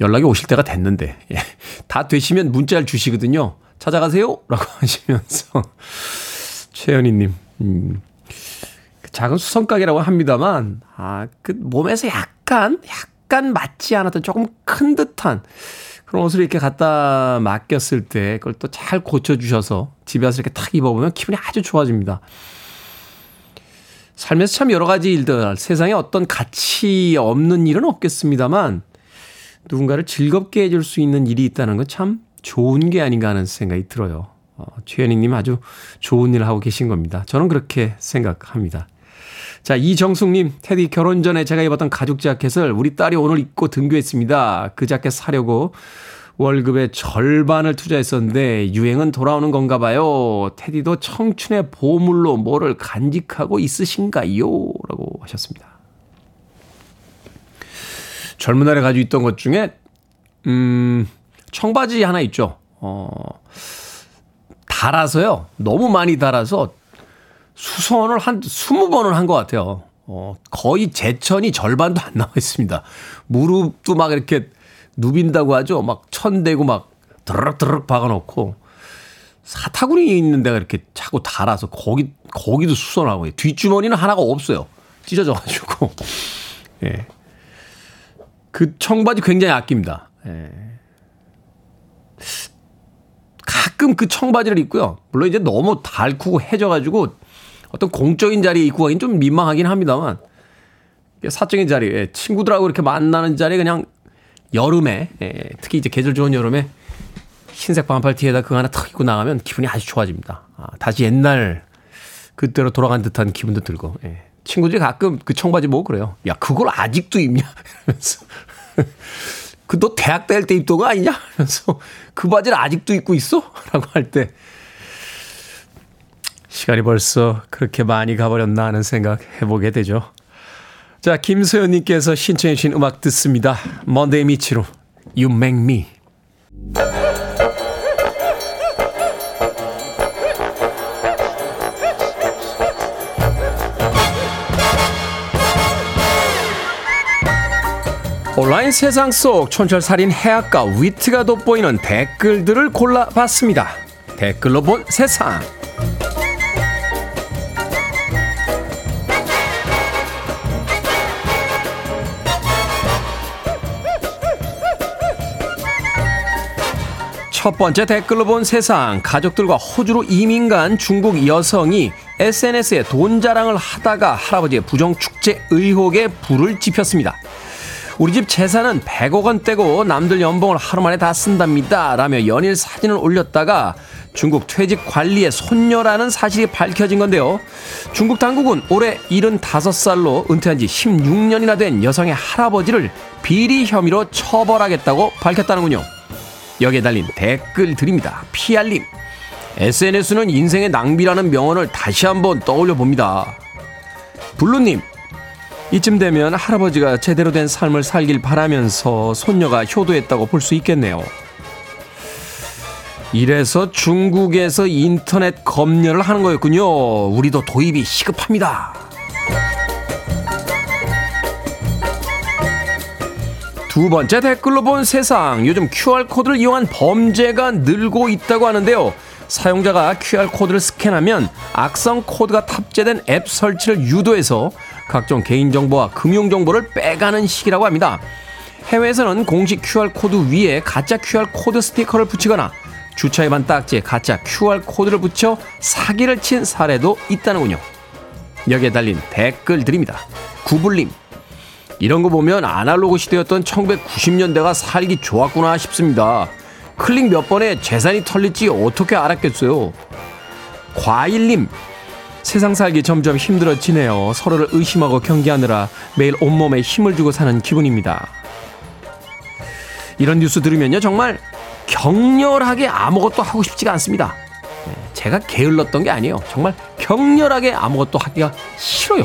연락이 오실 때가 됐는데 예. 다 되시면 문자를 주시거든요. 찾아가세요. 라고 하시면서 최현희님 음, 그 작은 수선 가게라고 합니다만 아 그 몸에서 약간 약 약간 맞지 않았던 조금 큰 듯한 그런 옷을 이렇게 갖다 맡겼을 때 그걸 또 잘 고쳐주셔서 집에 와서 이렇게 탁 입어보면 기분이 아주 좋아집니다. 삶에서 참 여러 가지 일들, 세상에 어떤 가치 없는 일은 없겠습니다만 누군가를 즐겁게 해줄 수 있는 일이 있다는 건 참 좋은 게 아닌가 하는 생각이 들어요. 어, 최현희님 아주 좋은 일을 하고 계신 겁니다. 저는 그렇게 생각합니다. 자, 이정숙님, 테디 결혼 전에 제가 입었던 가죽 자켓을 우리 딸이 오늘 입고 등교했습니다. 그 자켓 사려고 월급의 절반을 투자했었는데 유행은 돌아오는 건가 봐요. 테디도 청춘의 보물로 뭐를 간직하고 있으신가요? 라고 하셨습니다. 젊은 날에 가지고 있던 것 중에, 음, 청바지 하나 있죠. 어, 달아서요. 너무 많이 달아서 수선을 한 20번을 한 것 같아요. 어, 거의 제천이 절반도 안 나와 있습니다. 무릎도 막 이렇게 누빈다고 하죠. 막 천대고 막 드르륵 박아놓고 사타구니 있는 데가 이렇게 자꾸 달아서 거기 거기도 수선하고 뒷주머니는 하나가 없어요. 찢어져가지고 예. 그 청바지 굉장히 아낍니다. 예. 가끔 그 청바지를 입고요. 물론 이제 너무 달쿠고 해져가지고 어떤 공적인 자리에 입고 가긴 좀 민망하긴 합니다만 사적인 자리에 친구들하고 이렇게 만나는 자리에 그냥 여름에 예, 특히 이제 계절 좋은 여름에 흰색 반팔 티에다 그거 하나 턱 입고 나가면 기분이 아주 좋아집니다. 아, 다시 옛날 그때로 돌아간 듯한 기분도 들고 예. 친구들이 가끔 그 청바지 보고 그래요. 야 그걸 아직도 입냐? 이러면서 그 너 대학 다닐 때 입던 거 아니냐? 하면서 그 바지를 아직도 입고 있어? 라고 할 때 시간이 벌써 그렇게 많이 가버렸나 하는 생각 해보게 되죠. 자, 김소연님께서 신청해주신 음악 듣습니다. 먼데이 미치로 You Make Me. 온라인 세상 속 촌철살인 해악과 위트가 돋보이는 댓글들을 골라봤습니다. 댓글로 본 세상. 첫 번째 댓글로 본 세상 가족들과 호주로 이민 간 중국 여성이 SNS에 돈 자랑을 하다가 할아버지의 부정 축제 의혹에 불을 지폈습니다. 우리 집 재산은 100억 원대고 남들 연봉을 하루 만에 다 쓴답니다. 라며 연일 사진을 올렸다가 중국 퇴직 관리의 손녀라는 사실이 밝혀진 건데요. 중국 당국은 올해 75살로 은퇴한 지 16년이나 된 여성의 할아버지를 비리 혐의로 처벌하겠다고 밝혔다는군요. 여기에 달린 댓글들입니다. 피알림. SNS는 인생의 낭비라는 명언을 다시 한번 떠올려 봅니다. 블루님. 이쯤 되면 할아버지가 제대로 된 삶을 살길 바라면서 손녀가 효도했다고 볼 수 있겠네요. 이래서 중국에서 인터넷 검열을 하는 거였군요. 우리도 도입이 시급합니다. 두 번째 댓글로 본 세상. 요즘 QR코드를 이용한 범죄가 늘고 있다고 하는데요. 사용자가 QR코드를 스캔하면 악성 코드가 탑재된 앱 설치를 유도해서 각종 개인정보와 금융정보를 빼가는 사기라고 합니다. 해외에서는 공식 QR코드 위에 가짜 QR코드 스티커를 붙이거나 주차 위반 딱지에 가짜 QR코드를 붙여 사기를 친 사례도 있다는군요. 여기에 달린 댓글들입니다. 구불님, 이런 거 보면 아날로그 시대였던 1990년대가 살기 좋았구나 싶습니다. 클릭 몇 번에 재산이 털릴지 어떻게 알았겠어요. 과일님, 세상 살기 점점 힘들어지네요. 서로를 의심하고 경계하느라 매일 온몸에 힘을 주고 사는 기분입니다. 이런 뉴스 들으면요, 정말 격렬하게 아무것도 하고 싶지가 않습니다. 네, 제가 게을렀던 게 아니에요. 정말 격렬하게 아무것도 하기가 싫어요.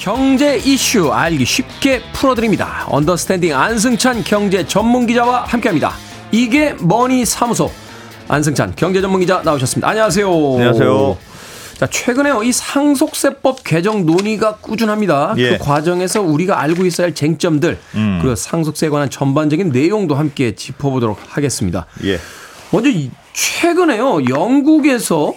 경제 이슈 알기 쉽게 풀어드립니다. 언더스탠딩 안승찬 경제 전문 기자와 함께합니다. 이게 머니 사무소 안승찬 경제 전문 기자 나오셨습니다. 안녕하세요. 안녕하세요. 자, 최근에 이 상속세법 개정 논의가 꾸준합니다. 예. 그 과정에서 우리가 알고 있어야 할 쟁점들, 음. 그리고 상속세에 관한 전반적인 내용도 함께 짚어보도록 하겠습니다. 예. 먼저 이- 최근에요, 영국에서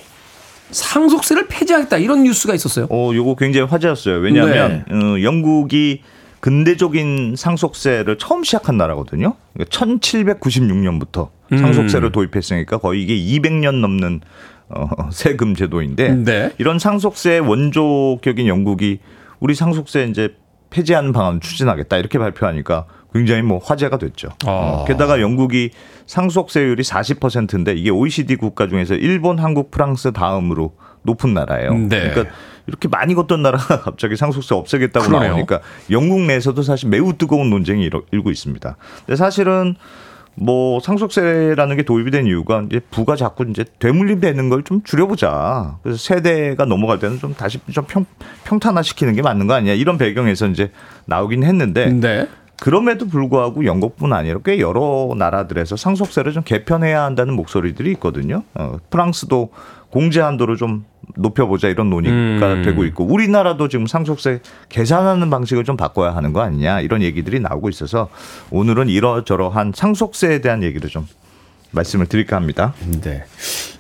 상속세를 폐지하겠다 이런 뉴스가 있었어요. 어, 요거 굉장히 화제였어요. 왜냐하면 어, 영국이 근대적인 상속세를 처음 시작한 나라거든요. 그러니까 1796년부터 상속세를 도입했으니까 거의 이게 200년 넘는 어, 세금 제도인데 네. 이런 상속세 원조격인 영국이 우리 상속세 이제 폐지하는 방안 추진하겠다 이렇게 발표하니까 굉장히 뭐 화제가 됐죠. 어, 게다가 영국이 상속세율이 40%인데 이게 OECD 국가 중에서 일본, 한국, 프랑스 다음으로 높은 나라예요. 네. 그러니까 이렇게 많이 걷던 나라가 갑자기 상속세 없애겠다고 그러네요. 나오니까 영국 내에서도 사실 매우 뜨거운 논쟁이 일고 있습니다. 근데 사실은 뭐 상속세라는 게 도입이 된 이유가 이제 부가 자꾸 이제 되물림되는 걸 좀 줄여보자. 그래서 세대가 넘어갈 때는 좀 다시 좀 평, 평탄화시키는 게 맞는 거 아니야? 이런 배경에서 이제 나오긴 했는데 네. 그럼에도 불구하고 영국뿐 아니라 꽤 여러 나라들에서 상속세를 좀 개편해야 한다는 목소리들이 있거든요. 어, 프랑스도 공제 한도를 좀 높여보자 이런 논의가 음. 되고 있고 우리나라도 지금 상속세 계산하는 방식을 좀 바꿔야 하는 거 아니냐 이런 얘기들이 나오고 있어서 오늘은 이러저러한 상속세에 대한 얘기를 좀 말씀을 드릴까 합니다. 네.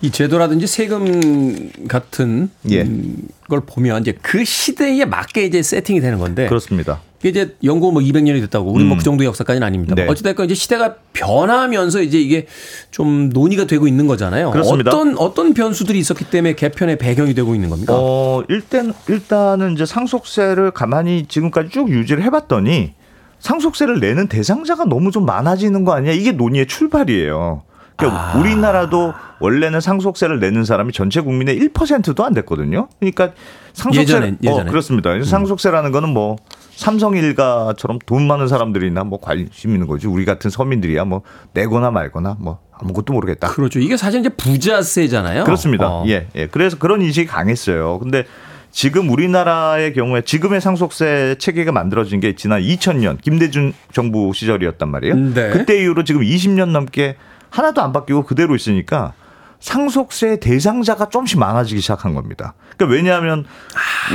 이 제도라든지 세금 같은 예. 음, 걸 보면 이제 그 시대에 맞게 이제 세팅이 되는 건데 그렇습니다. 이게 이제 영국 뭐 200년이 됐다고 우리 뭐그 정도 역사까지는 아닙니다. 네. 어찌됐건 이제 시대가 변하면서 이제 이게 좀 논의가 되고 있는 거잖아요. 그렇습니다. 어떤 어떤 변수들이 있었기 때문에 개편의 배경이 되고 있는 겁니까? 어, 일단 일단은 이제 상속세를 가만히 지금까지 쭉 유지를 해 봤더니 상속세를 내는 대상자가 너무 좀 많아지는 거 아니야? 이게 논의의 출발이에요. 그러니까 아. 우리나라도 원래는 상속세를 내는 사람이 전체 국민의 1%도 안 됐거든요. 그러니까 상속세 예전엔, 예전에. 어, 그렇습니다. 상속세라는 거는 뭐 삼성 일가처럼 돈 많은 사람들이나 뭐 관심 있는 거지. 우리 같은 서민들이야 뭐 내거나 말거나 뭐 아무것도 모르겠다. 그렇죠. 이게 사실 이제 부자세잖아요. 그렇습니다. 어. 예, 예. 그래서 그런 인식이 강했어요. 근데 지금 우리나라의 경우에 지금의 상속세 체계가 만들어진 게 지난 2000년 김대중 정부 시절이었단 말이에요. 네. 그때 이후로 지금 20년 넘게 하나도 안 바뀌고 그대로 있으니까 상속세 대상자가 조금씩 많아지기 시작한 겁니다. 그러니까 왜냐하면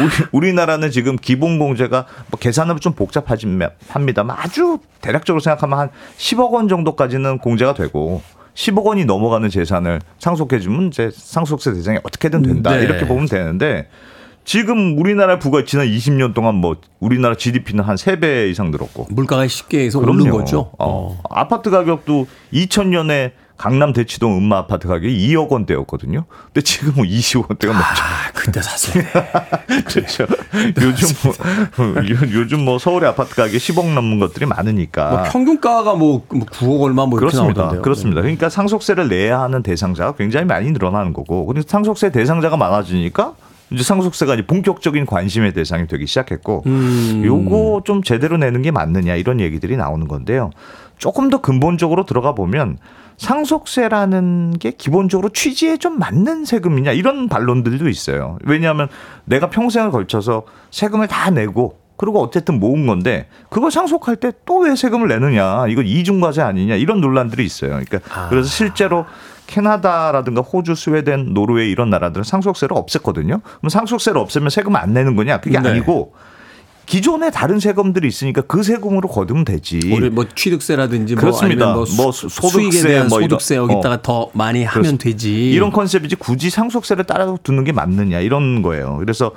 우리, 우리 나라는 지금 기본공제가 뭐 계산은 좀 복잡합니다만 아주 대략적으로 생각하면 한 10억 원 정도까지는 공제가 되고 10억 원이 넘어가는 재산을 상속해주면 이제 상속세 대상이 어떻게든 된다 네. 이렇게 보면 되는데 지금 우리나라 부가 지난 20년 동안 뭐 우리나라 GDP는 한 3배 이상 늘었고 물가가 쉽게 해서 오른 그럼요. 거죠. 어. 아파트 가격도 2000년에 강남 대치동 음마 아파트 가격이 2억 원대였거든요. 근데 지금 뭐 20억 원대가 넘죠. 아, 그때 샀어요. 그렇죠. 요즘 뭐 요- 요즘 뭐 서울의 아파트 가격이 10억 넘는 것들이 많으니까. 뭐 평균가가 뭐 9억 얼마 뭐 그렇습니다. 나오던데요. 그렇습니다. 그러니까 상속세를 내야 하는 대상자가 굉장히 많이 늘어나는 거고, 그래서 상속세 대상자가 많아지니까 이제 상속세가 이제 본격적인 관심의 대상이 되기 시작했고, 음. 요거 좀 제대로 내는 게 맞느냐 이런 얘기들이 나오는 건데요. 조금 더 근본적으로 들어가 보면 상속세라는 게 기본적으로 취지에 좀 맞는 세금이냐 이런 반론들도 있어요. 왜냐하면 내가 평생을 걸쳐서 세금을 다 내고 그리고 어쨌든 모은 건데 그걸 상속할 때 또 왜 세금을 내느냐 이거 이중과세 아니냐 이런 논란들이 있어요. 그러니까 아. 그래서 실제로 캐나다라든가 호주, 스웨덴, 노르웨이 이런 나라들은 상속세를 없앴거든요. 그럼 상속세를 없애면 세금 안 내는 거냐? 그게 네. 아니고 기존에 다른 세금들이 있으니까 그 세금으로 거두면 되지. 우리 뭐 취득세라든지 뭐 그렇습니다. 아니면 뭐, 뭐 수, 소득세 뭐 소득세 여기다가 어. 더 많이 하면 그렇습니다. 되지. 이런 컨셉이지 굳이 상속세를 따라 두는 게 맞느냐 이런 거예요. 그래서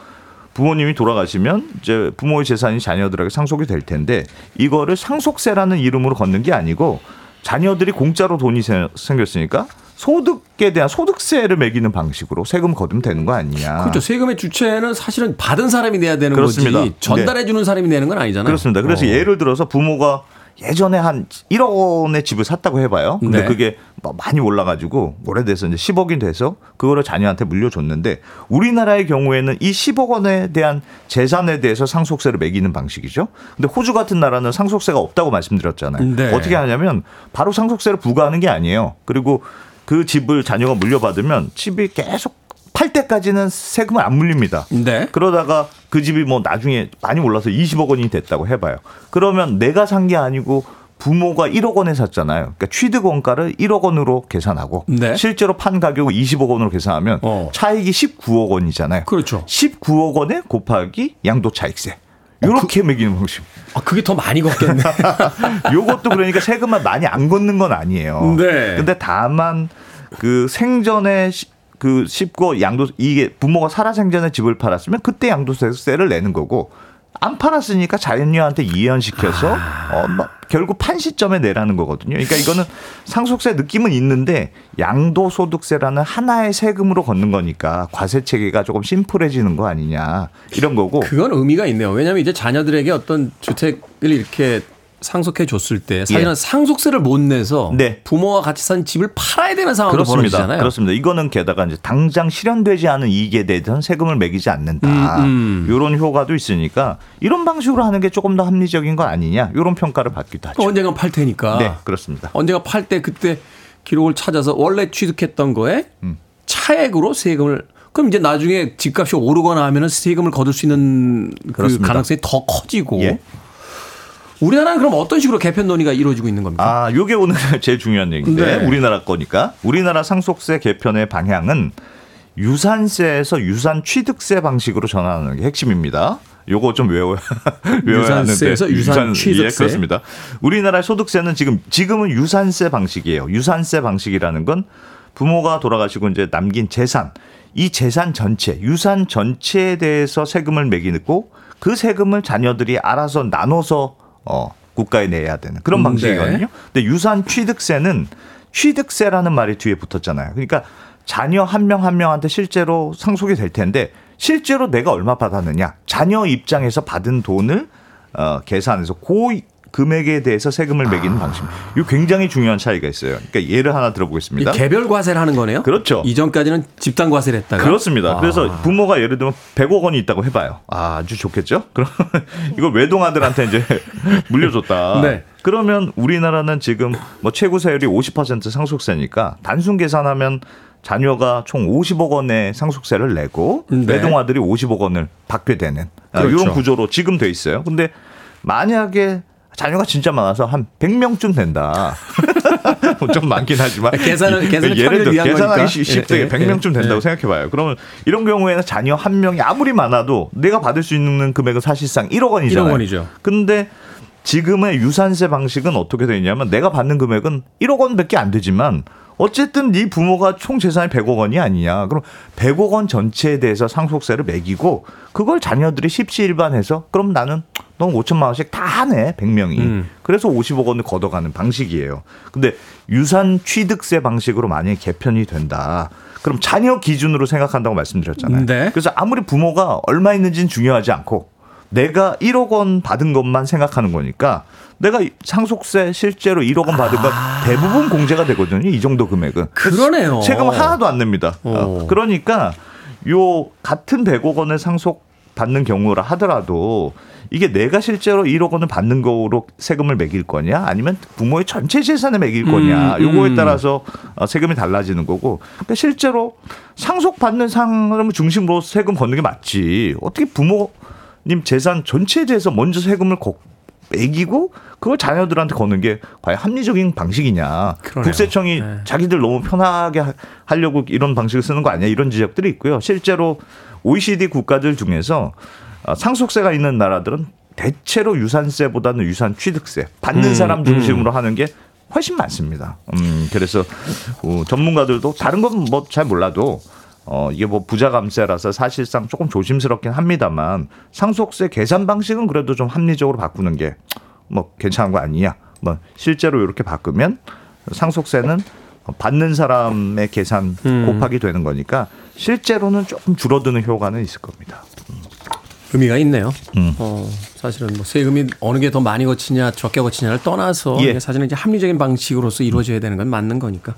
부모님이 돌아가시면 이제 부모의 재산이 자녀들에게 상속이 될 텐데 이거를 상속세라는 이름으로 걷는 게 아니고 자녀들이 공짜로 돈이 세- 생겼으니까 소득에 대한 소득세를 매기는 방식으로 세금 거두면 되는 거 아니냐. 그렇죠. 세금의 주체는 사실은 받은 사람이 내야 되는 그렇습니다. 거지 전달해 주는 사람이 내는 건 아니잖아요. 그렇습니다. 그래서 어. 예를 들어서 부모가 예전에 한 1억 원의 집을 샀다고 해봐요. 근데 네. 그게 뭐 많이 올라가지고 오래돼서 이제 10억이 돼서 그거를 자녀한테 물려줬는데 우리나라의 경우에는 이 10억 원에 대한 재산에 대해서 상속세를 매기는 방식이죠. 근데 호주 같은 나라는 상속세가 없다고 말씀드렸잖아요. 네. 어떻게 하냐면 바로 상속세를 부과하는 게 아니에요. 그리고 그 집을 자녀가 물려받으면 집이 계속 팔 때까지는 세금을 안 물립니다. 네. 그러다가 그 집이 뭐 나중에 많이 올라서 20억 원이 됐다고 해봐요. 그러면 내가 산 게 아니고 부모가 1억 원에 샀잖아요. 그러니까 취득 원가를 1억 원으로 계산하고 네. 실제로 판 가격을 20억 원으로 계산하면 어. 차익이 19억 원이잖아요. 그렇죠. 19억 원에 곱하기 양도 차익세. 이렇게 매기는 방식. 아, 그게 더 많이 걷겠네. 요것도 그러니까 세금을 많이 안 걷는 건 아니에요. 네. 근데 다만 그 생전에 시- 그 씹고 양도 이게 부모가 살아 생전에 집을 팔았으면 그때 양도세를 내는 거고 안 팔았으니까 자녀한테 이해시켜서 어, 뭐 결국 판 시점에 내라는 거거든요. 그러니까 이거는 상속세 느낌은 있는데 양도소득세라는 하나의 세금으로 걷는 거니까 과세 체계가 조금 심플해지는 거 아니냐 이런 거고. 그건 의미가 있네요. 왜냐하면 이제 자녀들에게 어떤 주택을 이렇게 상속해 줬을 때 사실은 예. 상속세를 못 내서 네. 부모와 같이 산 집을 팔아야 되는 상황도 그렇습니다. 벌어지잖아요. 그렇습니다. 이거는 게다가 이제 당장 실현되지 않은 이익에 대해서는 세금을 매기지 않는다. 음, 음. 이런 효과도 있으니까 이런 방식으로 하는 게 조금 더 합리적인 거 아니냐. 이런 평가를 받기도 하죠. 언젠가 팔 테니까. 네, 그렇습니다. 언젠가 팔 때 그때 기록을 찾아서 원래 취득했던 거에 음. 차액으로 세금을 그럼 이제 나중에 집값이 오르거나 하면은 세금을 거둘 수 있는 그. 가능성이 더 커지고 예. 우리나라는 그럼 어떤 식으로 개편 논의가 이루어지고 있는 겁니까? 아, 요게 오늘 제일 중요한 얘기인데 네. 우리나라 거니까 우리나라 상속세 개편의 방향은 유산세에서 유산 취득세 방식으로 전환하는 게 핵심입니다. 요거 좀 외워 외워야 하는데 유산세에서 유산 취득세. 예, 그렇습니다. 우리나라 소득세는 지금 지금은 유산세 방식이에요. 유산세 방식이라는 건 부모가 돌아가시고 이제 남긴 재산 이 재산 전체 유산 전체에 대해서 세금을 매기고 그 세금을 자녀들이 알아서 나눠서 어 국가에 내야 되는 그런 음, 방식이거든요. 네. 근데 유산 취득세는 취득세라는 말이 뒤에 붙었잖아요. 그러니까 자녀 한명한 명한테 실제로 상속이 될 텐데 실제로 내가 얼마 받았느냐 자녀 입장에서 받은 돈을 어, 계산해서 그 금액에 대해서 세금을 매기는 방식. 이 굉장히 중요한 차이가 있어요. 그러니까 예를 하나 이 들어보겠습니다. 개별 과세를 하는 거네요. 그렇죠. 이전까지는 집단 과세를 했다가 그렇습니다. 아. 그래서 부모가 예를 들면 100억 원이 있다고 해봐요. 아, 아주 좋겠죠? 그럼 이걸 외동아들한테 이제 물려줬다. 네. 그러면 우리나라는 지금 뭐 최고 세율이 50% 상속세니까 단순 계산하면 자녀가 총 50억 원의 상속세를 내고 네. 외동아들이 50억 원을 받게 되는 아, 그렇죠. 이런 구조로 지금 돼 있어요. 근데 만약에 자녀가 진짜 많아서 한 100명쯤 된다. 좀 많긴 하지만 계산을- 계산을 예를 들어 계산하기. 쉽- 쉽게 예, 예, 100명쯤 된다고 예. 생각해 봐요. 그러면 이런 경우에는 자녀 한 명이 아무리 많아도 내가 받을 수 있는 금액은 사실상 1억 원이잖아요. 1억 원이죠. 근데 지금의 유산세 방식은 어떻게 되어 있냐면 내가 받는 금액은 1억 원밖에 안 되지만 어쨌든 네 부모가 총 재산이 100억 원이 아니냐. 그럼 100억 원 전체에 대해서 상속세를 매기고 그걸 자녀들이 십시일반해서 그럼 나는 넌 5천만 원씩 다 하네. 100명이. 음. 그래서 50억 원을 걷어가는 방식이에요. 근데 유산 취득세 방식으로 만약에 개편이 된다. 그럼 자녀 기준으로 생각한다고 말씀드렸잖아요. 네. 그래서 아무리 부모가 얼마 있는지는 중요하지 않고 내가 1억 원 받은 것만 생각하는 거니까 내가 상속세 실제로 1억 원 받은 건 대부분 공제가 되거든요. 이 정도 금액은. 아. 그러네요. 세금 하나도 안 냅니다. 어. 어, 그러니까 요 같은 100억 원을 상속 받는 경우라 하더라도 이게 내가 실제로 1억 원을 받는 거로 세금을 매길 거냐? 아니면 부모의 전체 재산을 매길 거냐? 음, 요거에 음. 따라서 어, 세금이 달라지는 거고. 그러니까 실제로 상속 받는 사람을 중심으로 세금 걷는 게 맞지. 어떻게 부모님 재산 전체에 대해서 먼저 세금을 걷 매기고 그걸 자녀들한테 거는 게 과연 합리적인 방식이냐. 그러네요. 국세청이 네. 자기들 너무 편하게 하- 하려고 이런 방식을 쓰는 거 아니야. 이런 지적들이 있고요. 실제로 OECD 국가들 중에서 어, 상속세가 있는 나라들은 대체로 유산세보다는 유산 취득세 받는 음, 사람 중심으로 하는 게 훨씬 많습니다. 음, 그래서 어, 전문가들도 다른 건 뭐 잘 몰라도 어, 이게 뭐 부자 감세라서 사실상 조금 조심스럽긴 합니다만 상속세 계산 방식은 그래도 좀 합리적으로 바꾸는 게 뭐 괜찮은 거 아니냐. 뭐 실제로 이렇게 바꾸면 상속세는 받는 사람의 계산 음. 곱하기 되는 거니까 실제로는 조금 줄어드는 효과는 있을 겁니다. 의미가 있네요. 음. 어, 사실은 뭐 세금이 어느 게 더 많이 거치냐 적게 거치냐를 떠나서 예. 사실은 이제 합리적인 방식으로서 이루어져야 되는 건 맞는 거니까.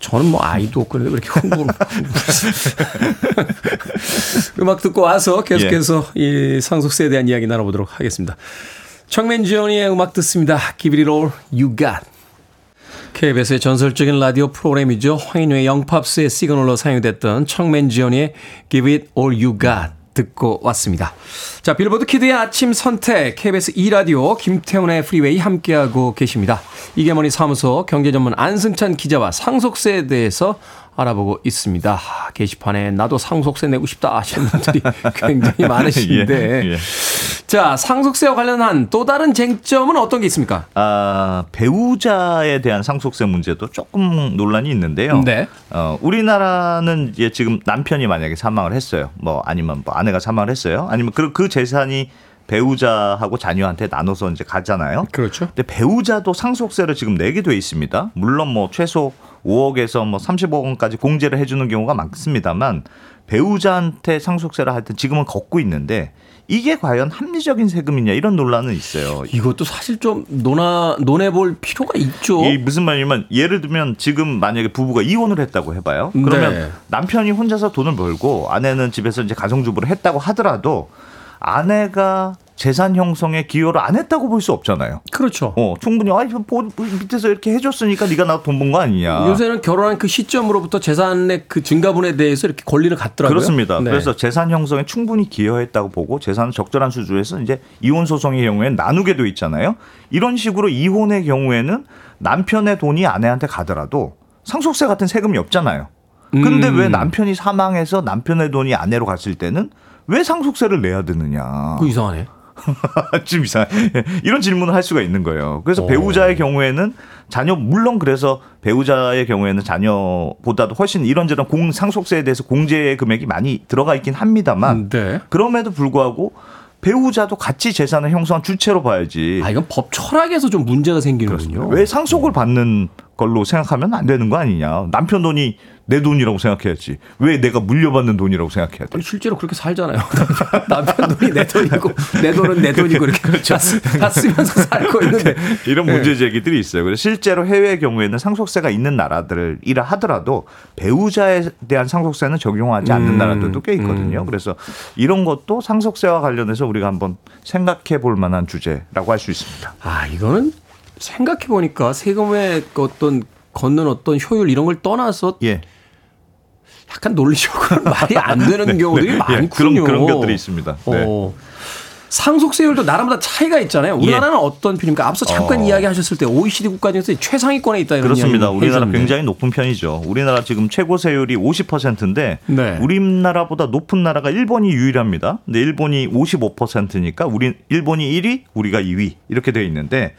저는 뭐 아이도 없고 그런데 왜 이렇게 홍보를 음악 듣고 와서 계속해서 예. 이 상속세에 대한 이야기 나눠보도록 하겠습니다. 척 맨지오니의 음악 듣습니다. Give It All You Got. KBS의 전설적인 라디오 프로그램이죠. 황인용의 영팝스의 시그널로 사용됐던 척 맨지오니의 Give It All You Got 듣고 왔습니다. 자, 빌보드 키드의 아침 선택, KBS 2라디오, 김태훈의 프리웨이 함께하고 계십니다. 이게머니 사무소 경제 전문 안승찬 기자와 상속세에 대해서 알아보고 있습니다. 게시판에 나도 상속세 내고 싶다 하시는 분들이 굉장히 많으신데. 예, 예. 자, 상속세와 관련한 또 다른 쟁점은 어떤 게 있습니까? 아, 배우자에 대한 상속세 문제도 조금 논란이 있는데요. 네. 어, 우리나라는 이제 지금 남편이 만약에 사망을 했어요. 뭐 아니면 뭐 아내가 사망을 했어요. 아니면 그, 그 재산이 배우자하고 자녀한테 나눠서 이제 가잖아요. 그렇죠. 근데 배우자도 상속세를 지금 내게 돼 있습니다. 물론 뭐 최소 5억에서 뭐 30억 원까지 공제를 해주는 경우가 많습니다만 배우자한테 상속세를 할때 지금은 걷고 있는데 이게 과연 합리적인 세금이냐 이런 논란은 있어요. 이것도 사실 좀 논하 논해볼 필요가 있죠. 이 무슨 말이냐면 예를 들면 지금 만약에 부부가 이혼을 했다고 해봐요. 그러면 네. 남편이 혼자서 돈을 벌고 아내는 집에서 이제 가정주부를 했다고 하더라도 아내가 재산 형성에 기여를 안 했다고 볼 수 없잖아요. 그렇죠. 어, 충분히 아, 밑에서 이렇게 해줬으니까 네가 나 돈 번 거 아니냐. 요새는 결혼한 그 시점으로부터 재산의 그 증가분에 대해서 이렇게 권리를 갖더라고요. 그렇습니다. 네. 그래서 재산 형성에 충분히 기여했다고 보고 재산을 적절한 수준에서 이제 이혼 소송의 경우에는 나누게 돼 있잖아요. 이런 식으로 이혼의 경우에는 남편의 돈이 아내한테 가더라도 상속세 같은 세금이 없잖아요. 근데 음. 왜 남편이 사망해서 남편의 돈이 아내로 갔을 때는 왜 상속세를 내야 되느냐? 그 이상하네. 좀 이상 이런 질문을 할 수가 있는 거예요. 그래서 오. 배우자의 경우에는 자녀 물론 그래서 배우자의 경우에는 자녀보다도 훨씬 이런저런 공 상속세에 대해서 공제 금액이 많이 들어가 있긴 합니다만 네. 그럼에도 불구하고 배우자도 같이 재산을 형성한 주체로 봐야지. 아 이건 법 철학에서 좀 문제가 생기는군요. 왜 상속을 받는 걸로 생각하면 안 되는 거 아니냐. 남편 돈이 내 돈이라고 생각해야지. 왜 내가 물려받는 돈이라고 생각해야 돼? 실제로 그렇게 살잖아요. 남편 돈이 내 돈이고 내 돈은 내 돈이고 이렇게 그렇죠. 다 쓰면서 살고 있는데 이런 문제 제기들이 있어요. 그래서 실제로 해외 경우에는 상속세가 있는 나라들을 이라 하더라도 배우자에 대한 상속세는 적용하지 않는 음, 나라들도 꽤 있거든요. 음. 그래서 이런 것도 상속세와 관련해서 우리가 한번 생각해 볼 만한 주제라고 할 수 있습니다. 아, 이거는 생각해 보니까 세금의 어떤 걷는 어떤 효율 이런 걸 떠나서 예. 약간 논리적으로 말이 안 되는 네, 경우들이 네, 많군요. 예, 그런 그런 것들이 있습니다. 네. 어. 상속세율도 나라마다 차이가 있잖아요. 우리나라는 예. 어떤 편입니까? 앞서 잠깐 어. 이야기하셨을 때 OECD 국가 중에서 최상위권에 있다 이런 그렇습니다. 우리나라 해줬는데. 굉장히 높은 편이죠. 우리나라 지금 최고 세율이 50%인데 네. 우리나라보다 높은 나라가 일본이 유일합니다. 근데 일본이 55%니까 우리 일본이 1위, 우리가 2위 이렇게 되어 있는데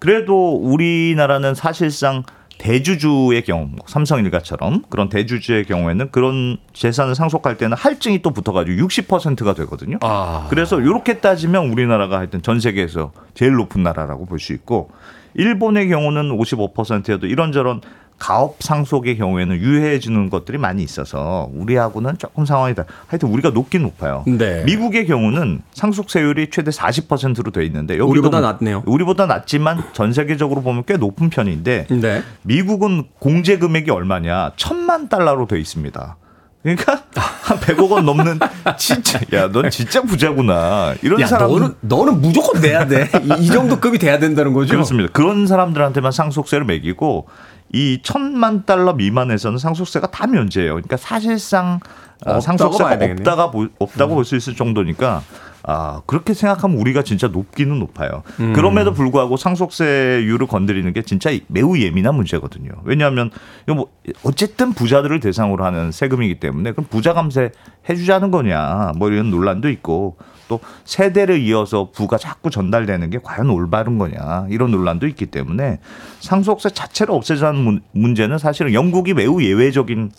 그래도 우리나라는 사실상 대주주의 경우, 뭐 삼성 일가처럼 그런 대주주의 경우에는 그런 재산을 상속할 때는 할증이 또 붙어가지고 60%가 되거든요. 아. 그래서 이렇게 따지면 우리나라가 하여튼 전 세계에서 제일 높은 나라라고 볼 수 있고 일본의 경우는 55%여도 이런저런 가업 상속의 경우에는 유해해지는 것들이 많이 있어서 우리하고는 조금 상황이 다. 하여튼 우리가 높긴 높아요. 네. 미국의 경우는 상속세율이 최대 40%로 돼 있는데 우리보다 낮네요. 우리보다 낮지만 전 세계적으로 보면 꽤 높은 편인데 네. 미국은 공제 금액이 얼마냐? 천만 달러로 돼 있습니다. 그러니까 한 100억 원 넘는 진짜 야 넌 진짜 부자구나 이런 사람 너는 너는 무조건 내야 돼이 정도 급이 돼야 된다는 거죠 그렇습니다 그런 사람들한테만 상속세를 매기고 이 천만 달러 미만에서는 상속세가 다 면제예요. 그러니까 사실상 어, 상속세가 없다가 보, 없다고 음. 볼수 있을 정도니까 아, 그렇게 생각하면 우리가 진짜 높기는 높아요. 음. 그럼에도 불구하고 상속세율을 건드리는 게 진짜 매우 예민한 문제거든요. 왜냐하면 이거 뭐 어쨌든 부자들을 대상으로 하는 세금이기 때문에 그럼 부자 감세 해주자는 거냐 뭐 이런 논란도 있고 또 세대를 이어서 부가 자꾸 전달되는 게 과연 올바른 거냐 이런 논란도 있기 때문에 상속세 자체를 없애자는 문제는 사실은 영국이 매우 예외적인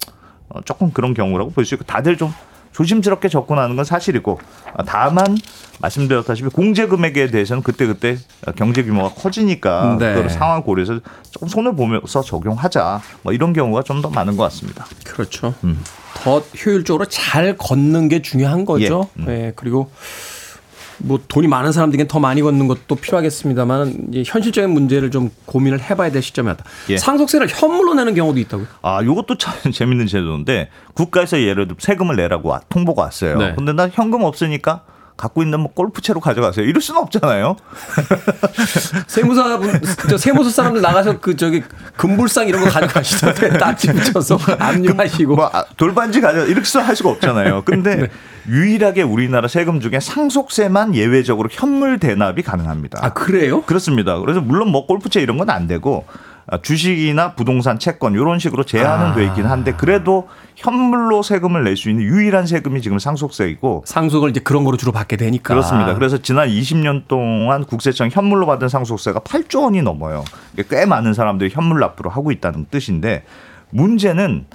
어, 조금 그런 경우라고 볼 수 있고 다들 좀 조심스럽게 접근하는 건 사실이고 다만 말씀드렸다시피 공제 금액에 대해서는 그때 그때 경제 규모가 커지니까 네. 그 상황 고려해서 조금 손을 보면서 적용하자 뭐 이런 경우가 좀 더 많은 것 같습니다. 그렇죠. 음. 더 효율적으로 잘 걷는 게 중요한 거죠. 예. 음. 네. 그리고 뭐 돈이 많은 사람들에겐 더 많이 걷는 것도 필요하겠습니다만 이제 현실적인 문제를 좀 고민을 해봐야 될 시점이었다. 예. 상속세를 현물로 내는 경우도 있다고요? 아, 이것도 참 재밌는 제도인데 국가에서 예를 들어 세금을 내라고 통보가 왔어요. 네. 근데 나 현금 없으니까 갖고 있는 뭐 골프채로 가져가세요. 이럴 수는 없잖아요. 세무사 저 세무사 사람들 나가서 그 저기 금불상 이런 거 가져가시던데 딱지 붙여서 압류하시고 뭐 아, 돌반지 가져 이렇게 할 수가 없잖아요. 근데 네. 유일하게 우리나라 세금 중에 상속세만 예외적으로 현물 대납이 가능합니다. 아 그래요? 그렇습니다. 그래서 물론 뭐 골프채 이런 건 안 되고 아, 주식이나 부동산 채권 이런 식으로 제한은 아. 돼 있긴 한데 그래도 현물로 세금을 낼 수 있는 유일한 세금이 지금 상속세이고 상속을 이제 그런 거로 주로 받게 되니까 그렇습니다. 그래서 지난 20년 동안 국세청 현물로 받은 상속세가 8조 원이 넘어요. 꽤 많은 사람들이 현물 납부를 하고 있다는 뜻인데 문제는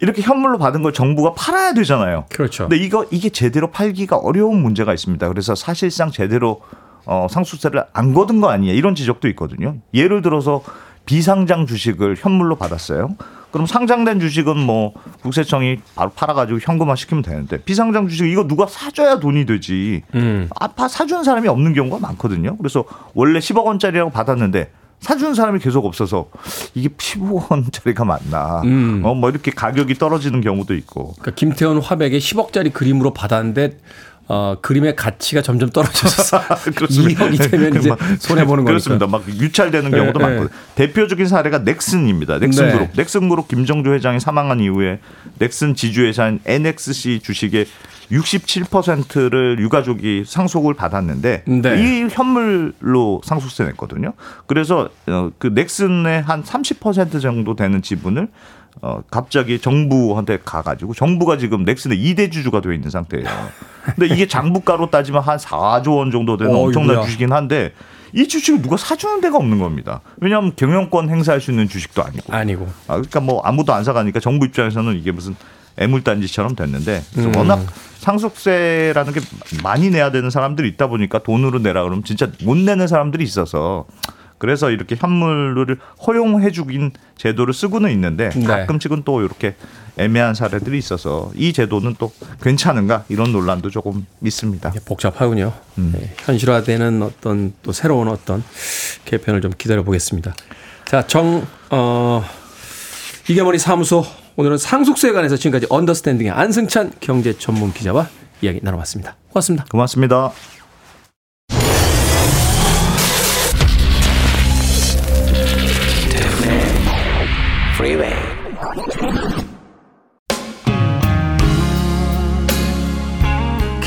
이렇게 현물로 받은 걸 정부가 팔아야 되잖아요. 그렇죠. 근데 이거 이게 제대로 팔기가 어려운 문제가 있습니다. 그래서 사실상 제대로 어, 상속세를 안 거둔 거 아니냐 이런 지적도 있거든요. 예를 들어서 비상장 주식을 현물로 받았어요. 그럼 상장된 주식은 뭐 국세청이 바로 팔아가지고 현금화 시키면 되는데 비상장 주식 이거 누가 사줘야 돈이 되지. 음. 아파 사주는 사람이 없는 경우가 많거든요. 그래서 원래 10억 원짜리라고 받았는데 사주는 사람이 계속 없어서 이게 15억 원짜리가 맞나. 음. 어, 뭐 이렇게 가격이 떨어지는 경우도 있고. 그러니까 김태원 화백에 10억짜리 그림으로 받았는데 어, 그림의 가치가 점점 떨어져서 2억이 되면 이제 손해 보는 거니까. 그렇습니다. 막 유찰되는 경우도 네, 많고 네. 대표적인 사례가 넥슨입니다. 넥슨 그룹. 네. 넥슨 그룹 김정주 회장이 사망한 이후에 넥슨 지주회사인 NXC 주식의 67%를 유가족이 상속을 받았는데 네. 이 현물로 상속세 냈거든요. 그래서 어, 그 넥슨의 한 30% 정도 되는 지분을 어, 갑자기 정부한테 가가지고 정부가 지금 넥슨의 2대 주주가 되어 있는 상태예요. 근데 이게 장부가로 따지면 한 4조 원 정도 되는 어, 엄청난 이거야. 주식이긴 한데 이 주식을 누가 사주는 데가 없는 겁니다. 왜냐하면 경영권 행사할 수 있는 주식도 아니고. 아니고. 아, 그러니까 뭐 아무도 안 사가니까 정부 입장에서는 이게 무슨 애물단지처럼 됐는데 음. 워낙 상속세라는 게 많이 내야 되는 사람들이 있다 보니까 돈으로 내라 그러면 진짜 못 내는 사람들이 있어서 그래서 이렇게 현물을 허용해 주긴 제도를 쓰고는 있는데 네. 가끔씩은 또 이렇게 애매한 사례들이 있어서 이 제도는 또 괜찮은가 이런 논란도 조금 있습니다. 복잡하군요. 음. 네, 현실화되는 어떤 또 새로운 어떤 개편을 좀 기다려 보겠습니다. 자, 정 어, 이겨머니 사무소 오늘은 상속세에 관해서 지금까지 언더스탠딩의 안승찬 경제 전문 기자와 이야기 나눠봤습니다. 고맙습니다. 고맙습니다.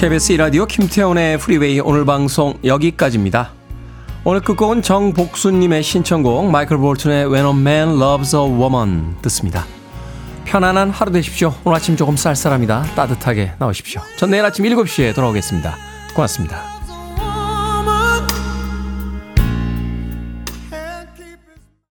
KBS 라디오 김태훈의 프리웨이 오늘 방송 여기까지입니다. 오늘 끝곡은 정복수님의 신청곡 마이클 볼튼의 When a Man Loves a Woman 듣습니다. 편안한 하루 되십시오. 오늘 아침 조금 쌀쌀합니다. 따뜻하게 나오십시오. 전 내일 아침 7시에 돌아오겠습니다. 고맙습니다.